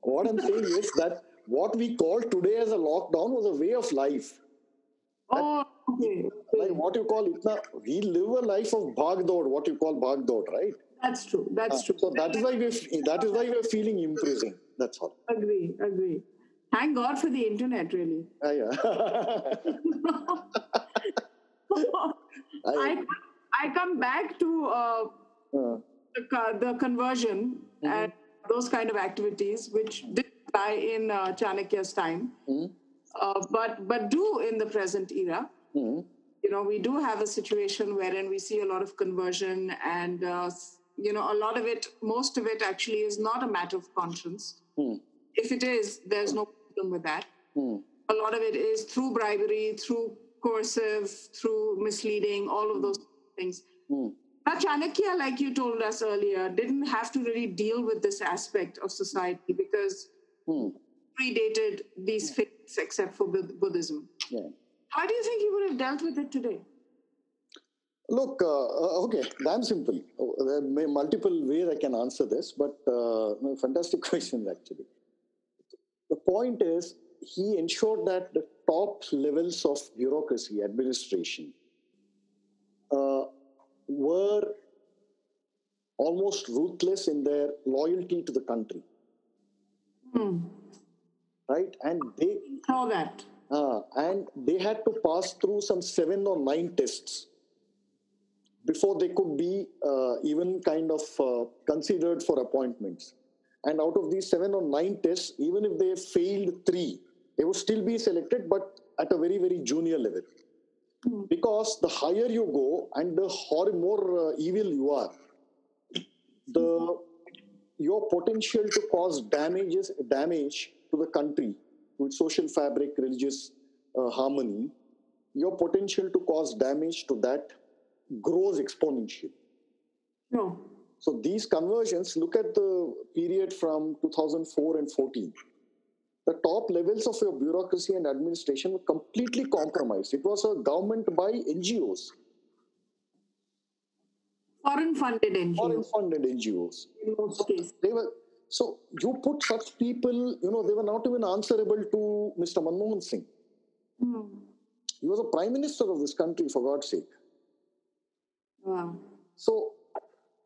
What I'm saying is that what we call today as a lockdown was a way of life. Oh, okay. Like what you call it we live a life of bhagdod, what you call bhagdod, right? That's true. That's uh, true. So that is why we that is why we're feeling imprisoned. That's all. Agree. Agree. Thank God for the internet, really. Uh, yeah. [laughs] [laughs] [laughs] I, I come back to uh, uh. The, the, conversion mm-hmm. and those kind of activities, which did die in uh, Chanakya's time. Mm-hmm uh, but but do in the present era. Mm-hmm. You know, we do have a situation wherein we see a lot of conversion, and uh, you know, a lot of it, most of it, actually is not a matter of conscience. Mm. If it is, there's no problem with that. Mm. A lot of it is through bribery, through coercive, through misleading, all of those things. Mm. Now, Chanakya, like you told us earlier, didn't have to really deal with this aspect of society because mm. predated these yeah except for Buddhism. Yeah. How do you think he would have dealt with it today? Look, uh, uh okay, damn simple. Uh, there may multiple ways I can answer this, but uh, fantastic [laughs] question actually. The point is, he ensured that the top levels of bureaucracy, administration, uh, were almost ruthless in their loyalty to the country. Hmm right? And they saw that. Uh, and they had to pass through some seven or nine tests before they could be uh, even kind of uh, considered for appointments. And out of these seven or nine tests, even if they failed three, they would still be selected, but at a very, very junior level. Mm-hmm. Because the higher you go and the more uh, evil you are, the your potential to cause damages damage to the country, to its social fabric, religious uh, harmony, your potential to cause damage to that grows exponentially. No. So these conversions, look at the period from 2004 and 14. The top levels of your bureaucracy and administration were completely compromised. It was a government by NGOs. Foreign funded NGOs. Foreign funded NGOs. In most cases. They were so you put such people, you know, they were not even answerable to Mr. Manmohan Singh. Mm. He was a prime minister of this country, for God's sake. Wow. So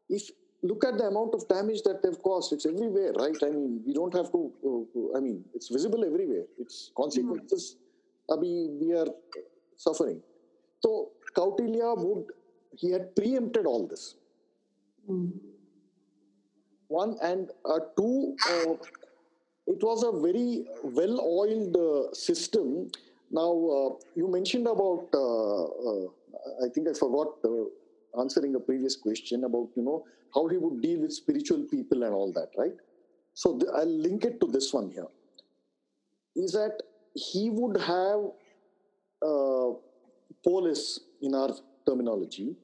if look at the amount of damage that they've caused, it's everywhere, right? I mean, we don't have to, uh, I mean, it's visible everywhere. Its consequences. Abhi, we are suffering. So Kautilya would, he had preempted all this. Mm one and uh, two uh, it was a very well oiled uh, system now uh, you mentioned about uh, uh, i think i forgot answering a previous question about you know how he would deal with spiritual people and all that right? So i'll link it to this one here. Is that he would have police in our terminology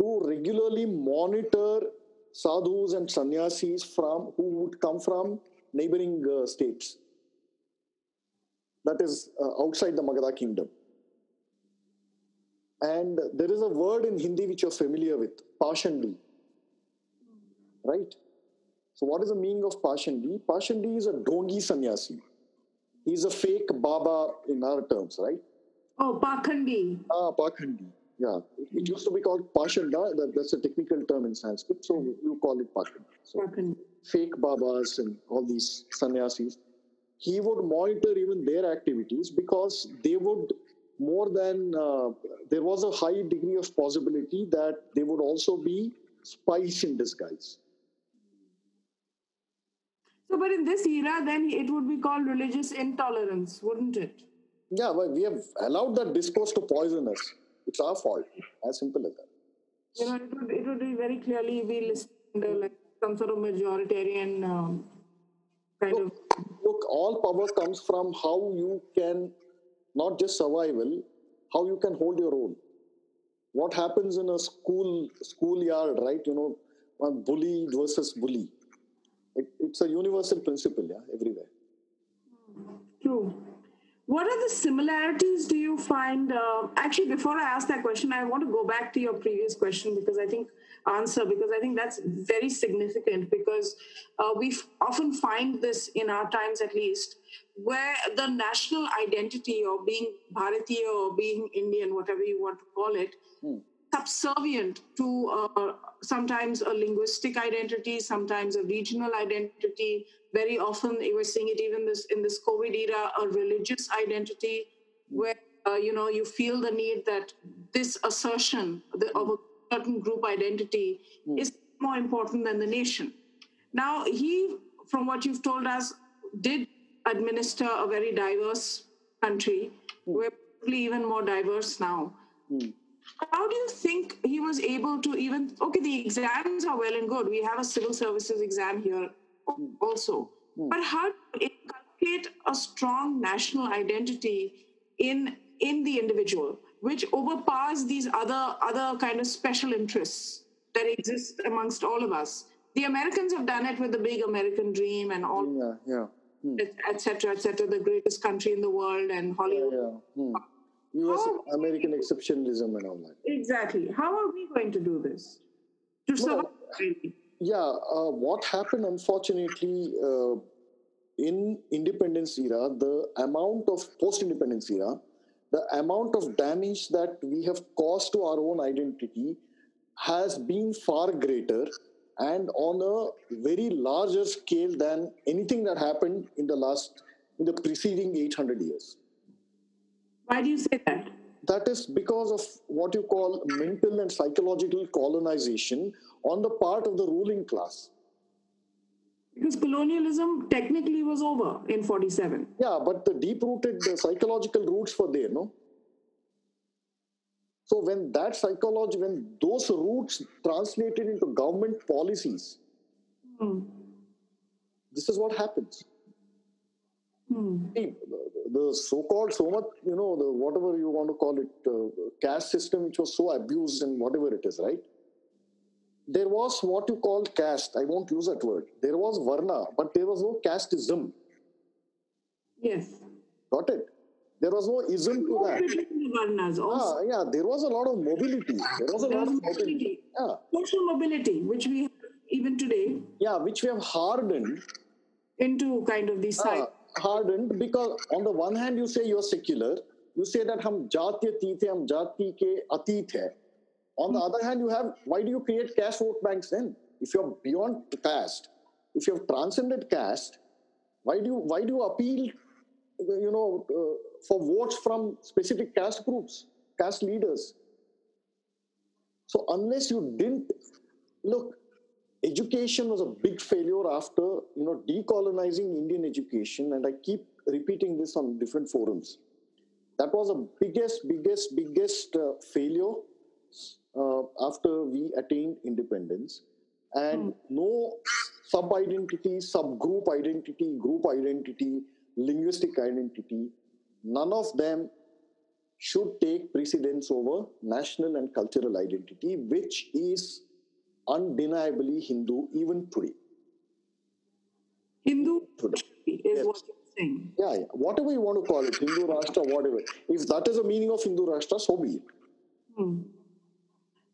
to regularly monitor sadhus and sannyasis from who would come from neighboring uh, states. That is uh, outside the magadha kingdom. And there is a word in hindi which you're familiar with pashandi right so what is the meaning of pashandi pashandi is a dongi sannyasi he's a fake baba in our terms right oh pakhandi ah pakhandi Yeah, it used to be called Pashanda. That's a technical term in Sanskrit, so you call it Pashanda. So fake Babas and all these sannyasis. He would monitor even their activities because they would more than uh, there was a high degree of possibility that they would also be spies in disguise. So, but in this era, then it would be called religious intolerance, wouldn't it? Yeah, but we have allowed that discourse to poison us. It's our fault. As simple as that. You know, it would, it would be very clearly be listed under like some sort of majoritarian um, kind look, of. Look, all power comes from how you can not just survival, how you can hold your own. What happens in a school schoolyard, right? You know, bully versus bully. It, it's a universal principle, yeah, everywhere. True. What are the similarities do you find? Uh, actually, before I ask that question, I want to go back to your previous question because I think answer because I think that's very significant because uh, we often find this in our times at least where the national identity or being Bharatiya or being Indian, whatever you want to call it, mm. Subservient to uh, sometimes a linguistic identity, sometimes a regional identity, very often we're seeing it even this in this covid era a religious identity where uh, you know you feel the need that this assertion of a certain group identity mm. is more important than the nation now he from what you've told us did administer a very diverse country mm. we're probably even more diverse now mm. How do you think he was able to even okay the exams are well and good we have a civil services exam here also. Mm. But how to inculcate a strong national identity in in the individual, which overpowers these other other kind of special interests that exist amongst all of us. The Americans have done it with the big American dream and all, yeah, yeah, etc., etc. the greatest country in the world and Hollywood. Yeah, yeah. Hmm. U.S. American exceptionalism and all that. Exactly. How are we going to do this to survive? Yeah, uh, what happened, unfortunately, uh, in independence era, the amount of post-independence era, the amount of damage that we have caused to our own identity has been far greater and on a very larger scale than anything that happened in the last in the preceding 800 years why do you say that that is because of what you call mental and psychological colonization on the part of the ruling class. Because colonialism technically was over in 47. Yeah, but the deep rooted psychological roots were there, no? So when that psychology, when those roots translated into government policies, hmm. this is what happens. Hmm. See, the so-called so much, you know, the whatever you want to call it, uh, caste system, which was so abused and whatever it is, right? there was what you call caste. I won't use that word. There was varna, but there was no casteism. Yes. Got it? There was no ism to that. Varnas also. yeah, there was a lot of mobility. There was a there lot was of mobility. mobility. Yeah. Social mobility, which we have even today. Yeah, which we have hardened into kind of these ah, hardened because on the one hand you say you're secular, you say that hum jati hum jati ke atit hai. On the other hand, you have why do you create caste vote banks then? If you're beyond caste, if you have transcended caste, why do you why do you appeal, you know, uh, for votes from specific caste groups, caste leaders? So unless you didn't look, education was a big failure after you know decolonizing Indian education, and I keep repeating this on different forums. That was the biggest, biggest, biggest uh, failure uh, after we attained independence and mm. no sub identity subgroup identity group identity linguistic identity none of them should take precedence over national and cultural identity which is undeniably hindu even today hindu today is yes. what you're saying yeah, yeah whatever you want to call it hindu rashtra whatever if that is the meaning of hindu rashtra so be it hmm.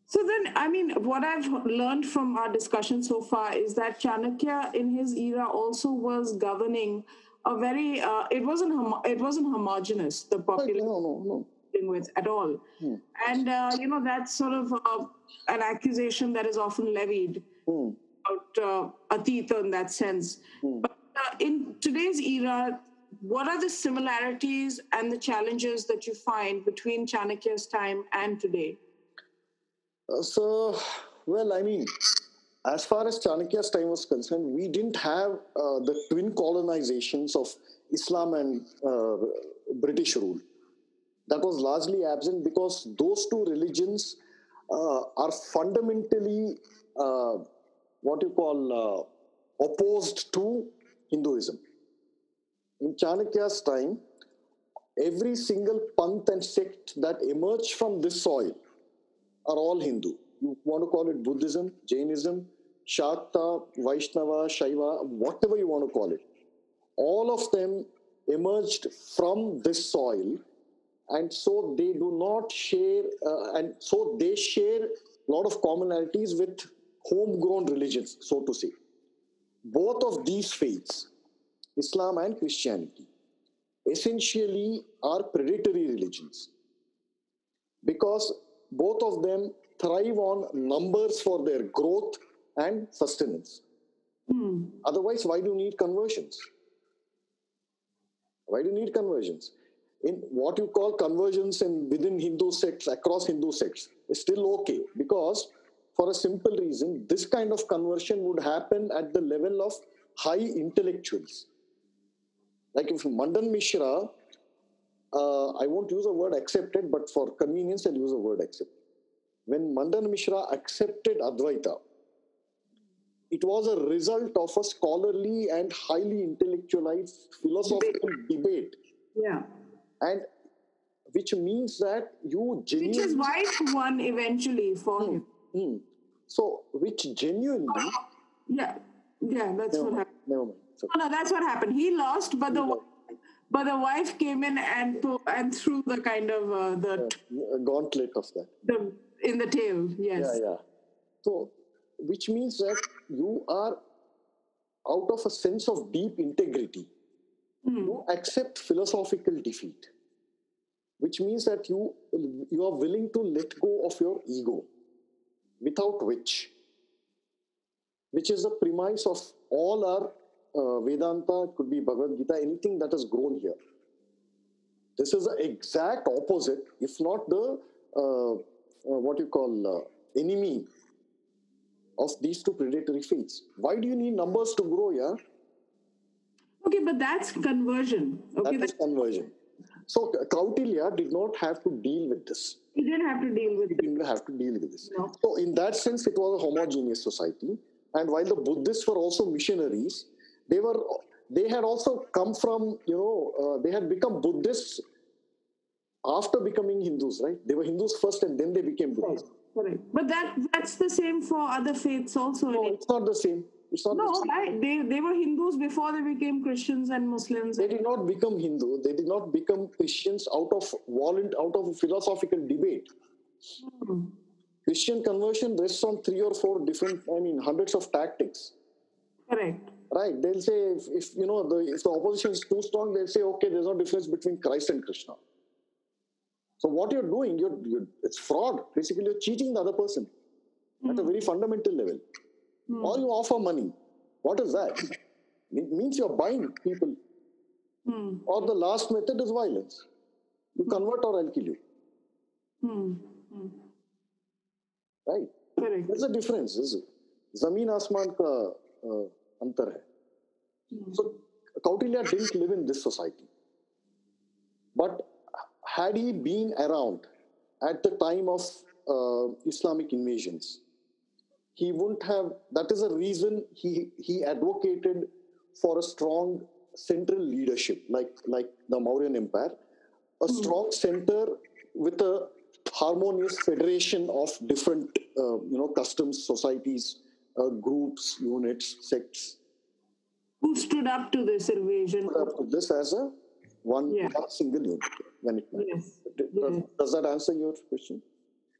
So then, I mean, what I've learned from our discussion so far is that Chanakya, in his era, also was governing a very. Uh, it wasn't. Homo- it wasn't homogenous. The population. No, no, no. Dealing with at all. Hmm. And, uh, you know, that's sort of uh, an accusation that is often levied hmm. about uh, Atita in that sense. Hmm. But uh, in today's era, what are the similarities and the challenges that you find between Chanakya's time and today? Uh, so, well, I mean, as far as Chanakya's time was concerned, we didn't have uh, the twin colonizations of Islam and uh, British rule. That was largely absent because those two religions uh, are fundamentally uh, what you call uh, opposed to Hinduism. In Chanakya's time, every single panth and sect that emerged from this soil are all Hindu. You want to call it Buddhism, Jainism, Shakta, Vaishnava, Shaiva, whatever you want to call it. All of them emerged from this soil, and so they do not share, uh, and so they share a lot of commonalities with homegrown religions, so to say. Both of these faiths, Islam and Christianity, essentially are predatory religions because both of them thrive on numbers for their growth and sustenance. Mm. Otherwise, why do you need conversions? Why do you need conversions? In what you call conversions in within Hindu sects, across Hindu sects, is still okay because for a simple reason, this kind of conversion would happen at the level of high intellectuals. Like if Mandan Mishra, uh, I won't use the word accepted, but for convenience, I'll use the word accept. When Mandan Mishra accepted Advaita, it was a result of a scholarly and highly intellectualized philosophical debate. debate. Yeah. And which means that you genuinely. Which is why he won eventually for hmm, him. Hmm. So, which genuinely. Yeah, yeah, that's what happened. Never mind. So, no, no, that's what happened. He lost, but the. But the wife came in and and threw the kind of uh, the yeah, gauntlet of that. The in the tail, yes. Yeah, yeah. So which means that you are out of a sense of deep integrity mm. you accept philosophical defeat which means that you you are willing to let go of your ego without which which is the premise of all our uh, vedanta could be bhagavad gita anything that has grown here this is the exact opposite if not the uh, uh, what you call uh, enemy of these two predatory faiths. Why do you need numbers to grow, yeah? Okay, but that's conversion. Okay, that is conversion. So Kautilya did not have to deal with this. He didn't have to deal with he didn't have to deal with this. No. So in that sense, it was a homogeneous society. And while the Buddhists were also missionaries, they were they had also come from you know uh, they had become Buddhists after becoming Hindus, right? They were Hindus first, and then they became Buddhists. Right. But that that's the same for other faiths also. No, it's not the same. It's not no, they they were Hindus before they became Christians and Muslims. They did not become Hindu. They did not become Christians out of violent, out of philosophical debate. Hmm. Christian conversion rests on three or four different, I mean, hundreds of tactics. Correct. Right. They'll say if, if you know the if the opposition is too strong, they'll say okay, there's no difference between Christ and Krishna. So what you're doing, you're, you're it's fraud. Basically, you're cheating the other person mm. at a hmm. very fundamental level. Or you offer money. What is that? It means you're buying people. Mm. Or the last method is violence. You hmm. convert or I'll kill you. Hmm. Right? Correct. There's a difference. There's Zameen Asman ka uh, antar hai. So Kautilya didn't live in this society. But had he been around at the time of uh, Islamic invasions, he wouldn't have. That is a reason he he advocated for a strong central leadership, like like the Mauryan Empire, a mm. strong center with a harmonious federation of different uh, you know customs, societies, uh, groups, units, sects. Who stood up to this invasion? Stood up to this as a one, yeah. one single unit when it Yes. Does, yes. does that answer your question?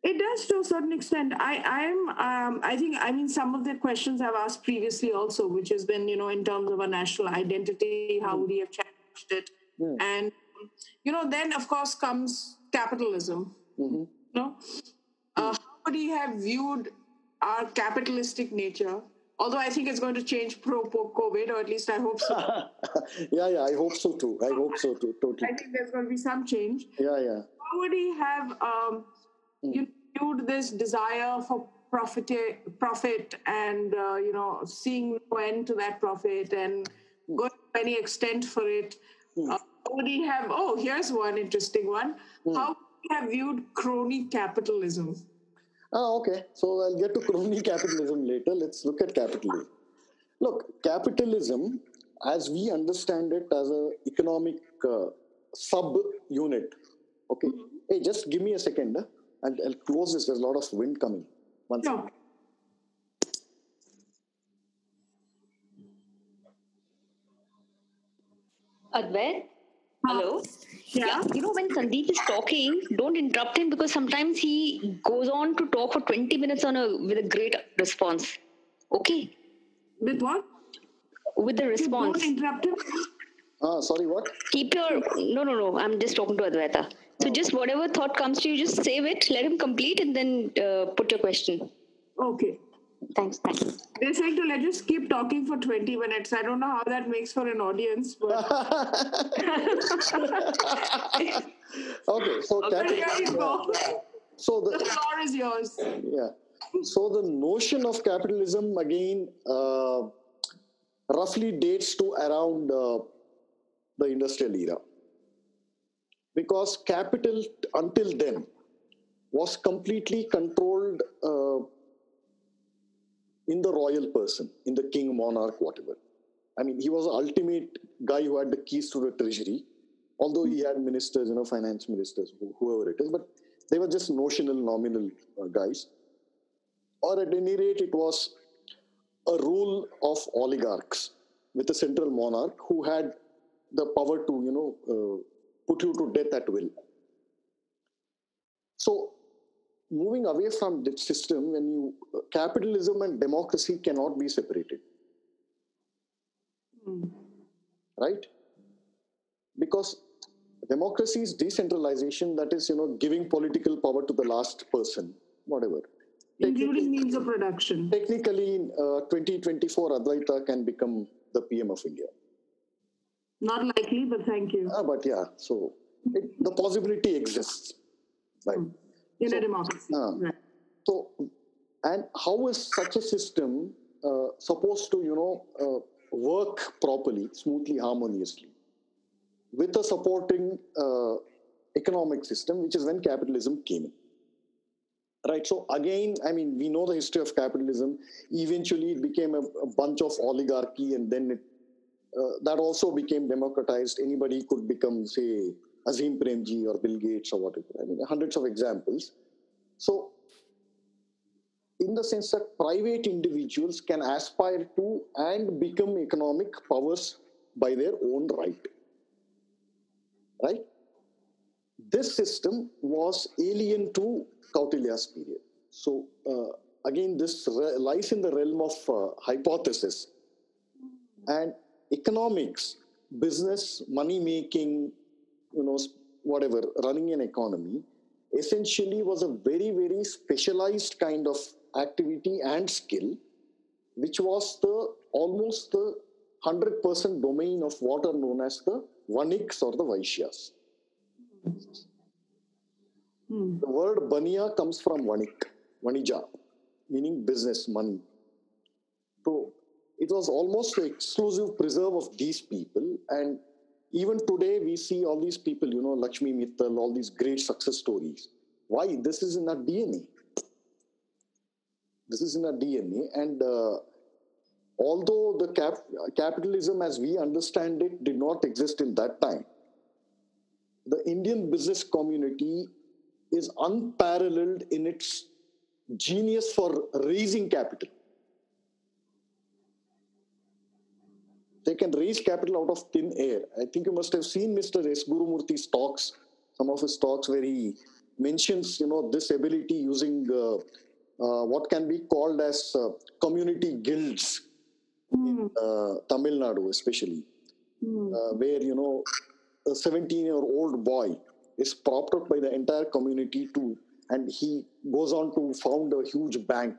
It does to a certain extent. I I'm um, I think I mean some of the questions I've asked previously also, which has been you know in terms of a national identity, how would you have changed it, mm. and you know then of course comes capitalism. Mm-hmm. No, uh, how would he have viewed our capitalistic nature? Although I think it's going to change pro COVID, or at least I hope so. [laughs] yeah, yeah, I hope so too. I hope so too. Totally. I think there's going to be some change. Yeah, yeah. How would he have um. You viewed this desire for profit, profit, and uh, you know, seeing no end to that profit and going to any extent for it? Mm. Uh, have? Oh, here's one interesting one. Mm. How would he have viewed crony capitalism? Ah, okay. So I'll get to crony capitalism later. Let's look at capitalism. Look, capitalism, as we understand it as an economic uh, sub unit. Okay. Mm-hmm. Hey, just give me a second. Huh? I'll, I'll, close this. There's a lot of wind coming. One no. second. Advait? Hello? Yeah. yeah. You know, when Sandeep is talking, don't interrupt him because sometimes he goes on to talk for 20 minutes on a with a great response. Okay? With what? With the response. don't interrupt him. Ah, sorry, what? Keep your. No, no, no. I'm just talking to Advaita. So just whatever thought comes to you, just save it, let him complete, and then uh, put your question. Okay. Thanks, thanks. They're saying to let us keep talking for 20 minutes. I don't know how that makes for an audience, but. [laughs] okay, so [laughs] okay, here you go. [laughs] So the, the floor is yours. Yeah. So the notion of capitalism again uh, roughly dates to around uh, the industrial era, because capital until then was completely controlled uh, in the royal person, in the king, monarch, whatever. I mean, he was the ultimate guy who had the keys to the treasury, although he had ministers, you know, finance ministers, whoever it is, but they were just notional, nominal uh, guys. Or at any rate, it was a rule of oligarchs with a central monarch who had the power to, you know, uh, put you to death at will. So moving away from that system when you capitalism and democracy cannot be separated. Mm. right? Because democracy is decentralization that is you know giving political power to the last person whatever. Including means of production. Technically in uh, 2024 advaita can become the pm of india not likely but thank you uh, but yeah so it, the possibility exists right mm in so, a democracy. Uh, right. So, and how is such a system uh, supposed to, you know, uh, work properly, smoothly, harmoniously, with a supporting uh, economic system, which is when capitalism came in. Right. So again, I mean, we know the history of capitalism. Eventually, it became a, a bunch of oligarchy, and then it uh, that also became democratized. Anybody could become, say, Azim Premji or Bill Gates or whatever. I mean, hundreds of examples. So, in the sense that private individuals can aspire to and become economic powers by their own right. Right? This system was alien to Kautilya's period. So, uh, again, this re- lies in the realm of uh, hypothesis. And economics, business, money making, you know, whatever, running an economy, essentially was a very, very specialized kind of activity and skill, which was the almost the 100% domain of what are known as the Vaniks or the Vaishyas. Hmm. The word Baniya comes from Vanik, Vanija, meaning business, money. So it was almost the exclusive preserve of these people, and even today we see all these people you know lakshmi mittal all these great success stories. Why? This is in our dna this is in our dna and uh, although the cap- capitalism as we understand it did not exist in that time the indian business community is unparalleled in its genius for raising capital they can raise capital out of thin air. I think you must have seen Mr. S. Gurumurthy's talks, some of his talks where he mentions, you know, this ability using uh, uh, what can be called as uh, community guilds mm. in uh, Tamil Nadu, especially, mm. where, you know, a 17 year old boy is propped up by the entire community too. And he goes on to found a huge bank,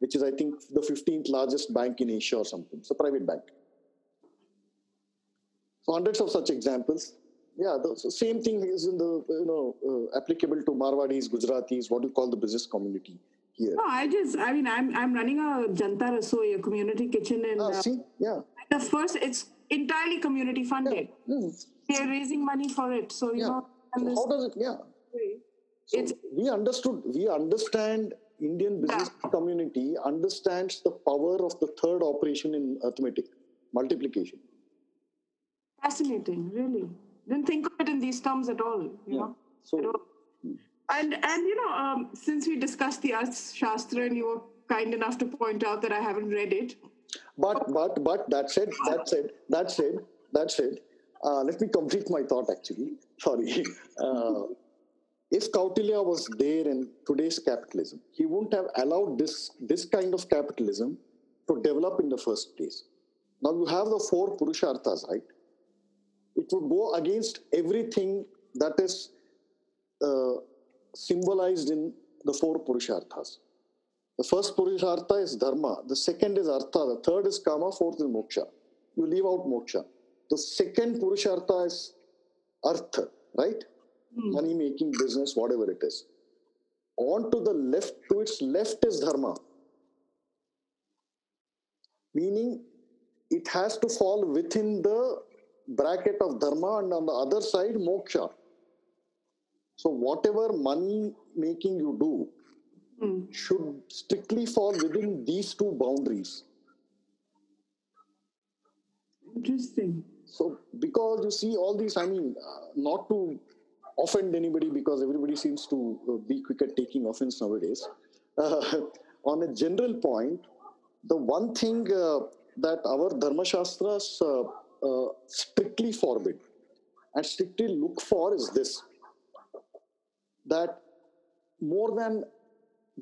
which is, I think, the 15th largest bank in Asia or something. It's a private bank. Hundreds of such examples. Yeah, the same thing is in the you know uh, applicable to Marwadis, Gujaratis, what you call the business community here. No, I just, I mean, I'm I'm running a Janta Rasoi, a community kitchen, and ah, see, yeah. The first, it's entirely community funded. Yeah. Mm. They're raising money for it, so you yeah. know. So how does it? Yeah. So it's, we understood. We understand Indian business yeah. community understands the power of the third operation in arithmetic, multiplication. Fascinating, really. Didn't think of it in these terms at all. You yeah. know. So. And and you know, um, since we discussed the Arthashastra, and you were kind enough to point out that I haven't read it. But but but that said, that said, that said, that said, uh, let me complete my thought. Actually, sorry. [laughs] Uh, if Kautilya was there in today's capitalism, he wouldn't have allowed this this kind of capitalism to develop in the first place. Now you have the four Purusharthas, right? It would go against everything that is uh, symbolized in the four Purusharthas. The first Purushartha is Dharma, the second is Artha, the third is Kama, fourth is Moksha. You leave out Moksha. The second Purushartha is Artha, right? Mm. Money making, business, whatever it is. On to the left, to its left is Dharma. Meaning it has to fall within the bracket of Dharma and on the other side, Moksha. So whatever money making you do mm. should strictly fall within these two boundaries. Interesting. So because you see all these, I mean, uh, not to offend anybody because everybody seems to uh, be quick at taking offense nowadays. [laughs] Uh, on a general point, the one thing uh, that our Dharma Shastras uh, strictly forbid and strictly look for is this that more than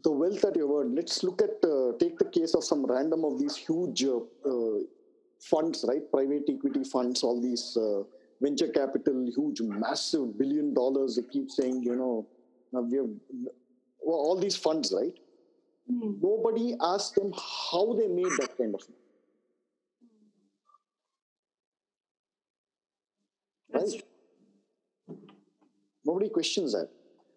the wealth that you've earned, let's look at, uh, take the case of some random of these huge uh, uh, funds, right? Private equity funds, all these uh, venture capital, huge, massive billion dollars. They keep saying, you know, now we have well, all these funds, right? Mm. Nobody asked them how they made that kind of money. Right? Nobody questions that.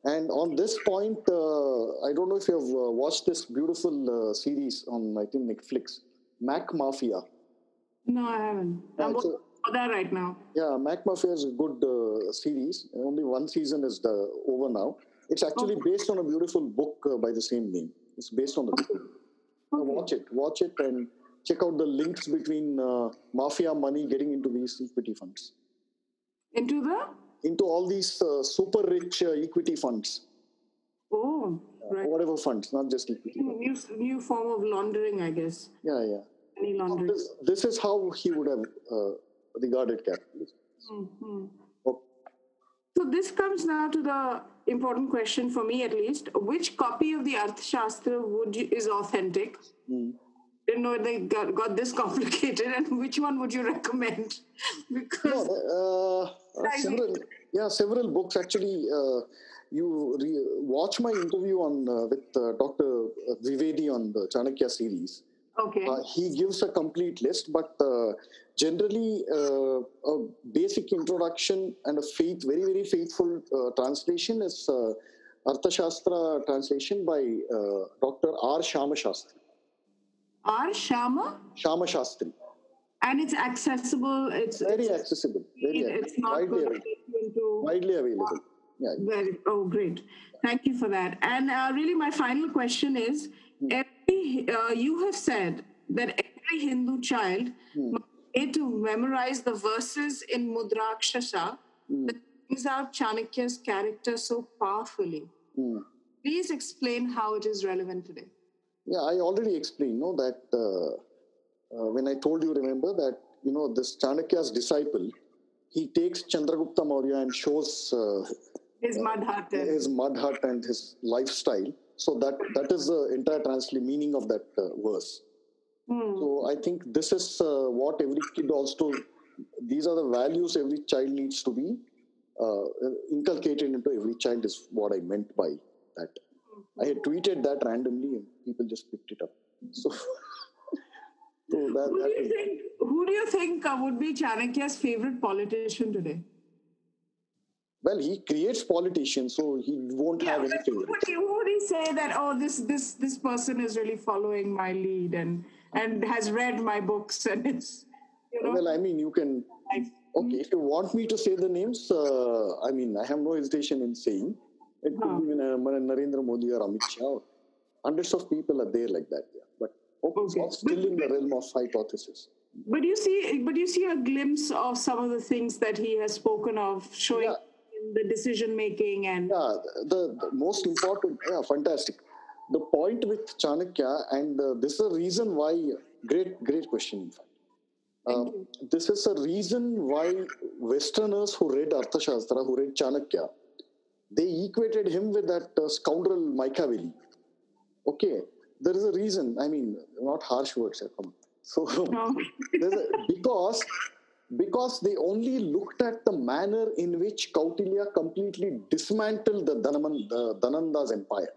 And on this point, uh, I don't know if you have uh, watched this beautiful uh, series on, I think, Netflix, McMafia. No, I haven't. I'm looking for that right now. Yeah, McMafia is a good uh, series. Only one season is the, over now. It's actually okay. based on a beautiful book uh, by the same name. It's based on the book. Okay. So watch it, watch it, and check out the links between uh, mafia money getting into these equity funds. Into the into all these uh, super rich uh, equity funds. Oh, right. Whatever funds, not just equity. New, new form of laundering, I guess. Yeah, yeah. Money laundering. This, this is how he would have uh, regarded capitalism. Mm-hmm. Okay. So this comes now to the important question for me, at least: Which copy of the Arthashastra would you, is authentic? Mm didn't know they got, got this [laughs] complicated. And which one would you recommend? [laughs] because no, uh, several, yeah, several books actually. Uh, you re- watch my interview on uh, with uh, Dr. Dwivedi on the Chanakya series. Okay. Uh, he gives a complete list, but uh, generally a basic introduction and a faith, very very faithful translation is Arthashastra translation by Dr. R. Shama Shastri. R. Shama? Shama Shastri. And it's accessible. It's very it's, accessible. Very it's accessible. not widely, into, widely available. Yeah. Very, oh, great. Thank you for that. And uh, really, my final question is: hmm. every, uh, you have said that every Hindu child hmm. must to memorize the verses in Mudrarakshasa hmm. that brings out Chanakya's character so powerfully. Hmm. Please explain how it is relevant today. Yeah, I already explained, no, that uh, uh, when I told you, remember that, you know, this Chanakya's disciple, he takes Chandragupta Maurya and shows uh, his mud hut, his mud hut and his lifestyle. So that that is the entire translation meaning of that uh, verse. Hmm. So I think this is uh, what every kid also. These are the values every child needs to be uh, inculcated into every child is what I meant by that. I had tweeted that randomly and people just picked it up. So, [laughs] so that, who, do you think, who do you think uh, would be Chanakya's favorite politician today? Well, he creates politicians, so he won't yeah, have any favorites. Would he, would he say that? Oh, this this this person is really following my lead and and has read my books and it's. You know, well, I mean, you can. Okay, if you want me to say the names, uh, I mean, I have no hesitation in saying. It could huh. be uh, Narendra Modi or Amit Shah. Hundreds of people are there like that. Yeah, but okay, it's still in the realm of hypothesis. But you see, but you see a glimpse of some of the things that he has spoken of, showing. Yeah the decision making and yeah the, the, most important yeah fantastic the point with chanakya and uh, this is a reason why great great question in fact uh, this is a reason why westerners who read arthashastra who read chanakya they equated him with that uh, scoundrel machiavelli okay there is a reason i mean not harsh words so no. [laughs] a, because because they only looked at the manner in which Kautilya completely dismantled the Dhanaman, the Dhananda's empire.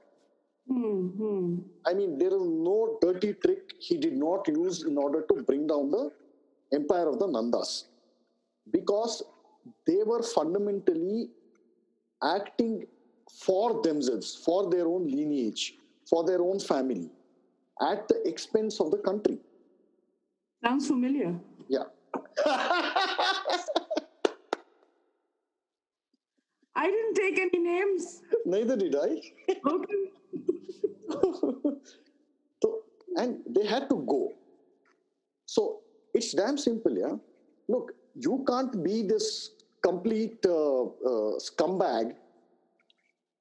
Mm-hmm. I mean, there is no dirty trick he did not use in order to bring down the empire of the Nandas. Because they were fundamentally acting for themselves, for their own lineage, for their own family, at the expense of the country. Sounds familiar. Yeah. [laughs] I didn't take any names. Neither did I. Okay. [laughs] so, and they had to go. So it's damn simple, yeah. Look, you can't be this complete uh, uh, scumbag,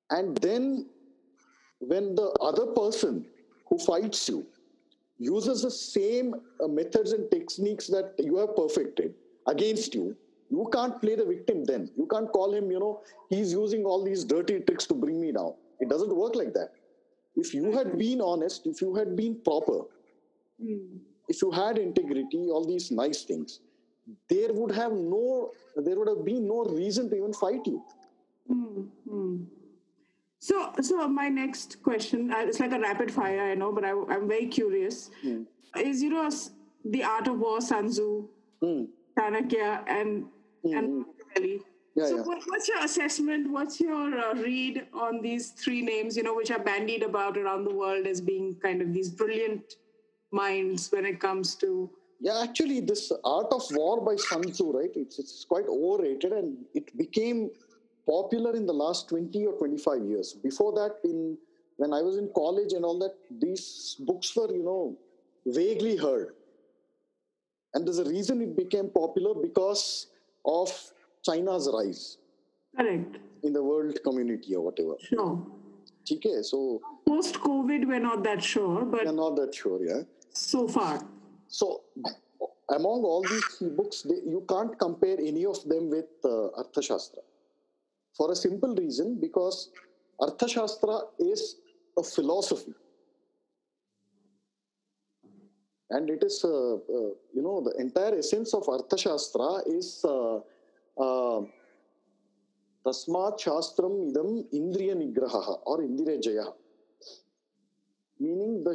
and then when the other person who fights you uses the same uh, methods and techniques that you have perfected against you, you can't play the victim then. You can't call him, you know, he's using all these dirty tricks to bring me down. It doesn't work like that. If you had been honest, if you had been proper, mm. if you had integrity, all these nice things, there would have no, there would have been no reason to even fight you. Mm. So, so my next question, uh, it's like a rapid fire, I know, but I, am very curious. Mm. Is you know the art of war, Sun Tzu, mm. Chanakya, and mm. and. Machiavelli. Yeah, so, yeah. What, what's your assessment? What's your uh, read on these three names? You know, which are bandied about around the world as being kind of these brilliant minds when it comes to. Yeah, actually, this art of war by Sun Tzu, right? It's it's quite overrated, and it became popular in the last 20 or 25 years. Before that, in when I was in college and all that, these books were, you know, vaguely heard. And there's a reason it became popular because of China's rise. Correct. In the world community or whatever. Sure. Okay, so post COVID, we're not that sure, but we're not that sure, yeah. So far. So among all these three books, they, you can't compare any of them with uh, Arthashastra for a simple reason because Arthashastra is a philosophy. And it is, uh, uh, you know, the entire essence of Arthashastra is uh, uh Tasmat Shastram idam Indriya Nigraha or Indriya Jaya. Meaning the,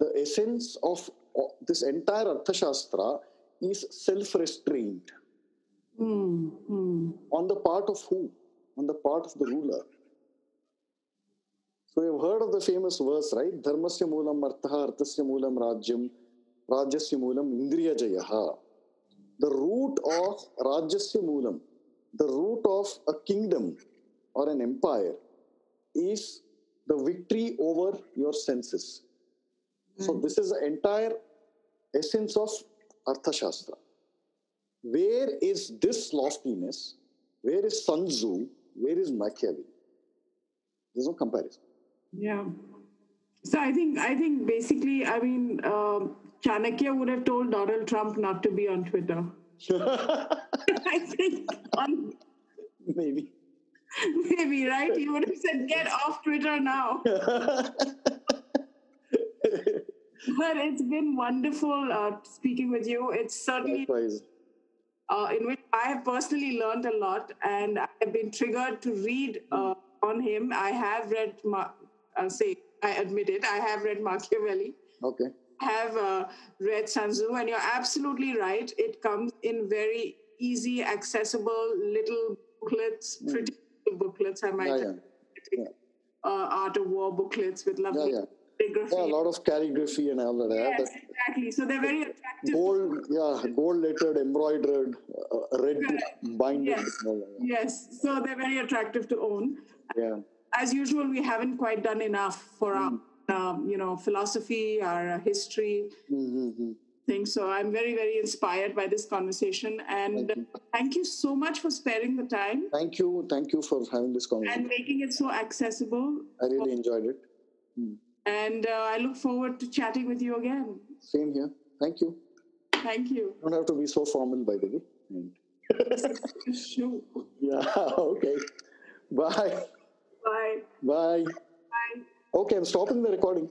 the essence of this entire Arthashastra is self restraint. Mm, mm. On the part of who? on the part of the ruler. So you've heard of the famous verse, right? Dharmasya moolam arthaha arthasya moolam rajyam rajyasya moolam indriya jayaha. The root of rajyasya moolam, the root of a kingdom or an empire is the victory over your senses. Mm. So hmm. this is the entire essence of Arthashastra. Where is this loftiness? Where is Sun Tzu? Where is Machiavelli? There's no comparison. Yeah. So I think I think basically, I mean, um, Chanakya would have told Donald Trump not to be on Twitter. [laughs] I think on maybe. [laughs] Maybe right. He would have said, "Get off Twitter now." [laughs] but it's been wonderful uh, speaking with you. It's certainly. Uh, in which I have personally learned a lot, and I have been triggered to read uh, on him. I have read, Ma- uh, say, I admit it, I have read Machiavelli. Okay. Have uh, read Sun Tzu, and you're absolutely right. It comes in very easy, accessible little booklets, pretty booklets, I might Yeah, add. yeah. Uh, art of war booklets with lovely yeah. Calligraphy. Yeah, a lot of calligraphy and all that. Yes, exactly. So they're very attractive. Gold, yeah, gold lettered, embroidered, uh, red binding. Yes. that, Yes, so they're very attractive to own. Yeah. As usual, we haven't quite done enough for our, um, you know, philosophy, our uh, history Mm-hmm. thing. So I'm very, very inspired by this conversation, and thank you so much for sparing the time Thank you. Thank you for having this conversation. and making it so accessible. I really enjoyed it. And uh, I look forward to chatting with you again. Same here. Thank you. Thank you. Don't have to be so formal, by the way. Sure. [laughs] [laughs] yeah. Okay. Bye. Bye. Bye. Bye. Okay, I'm stopping the recording.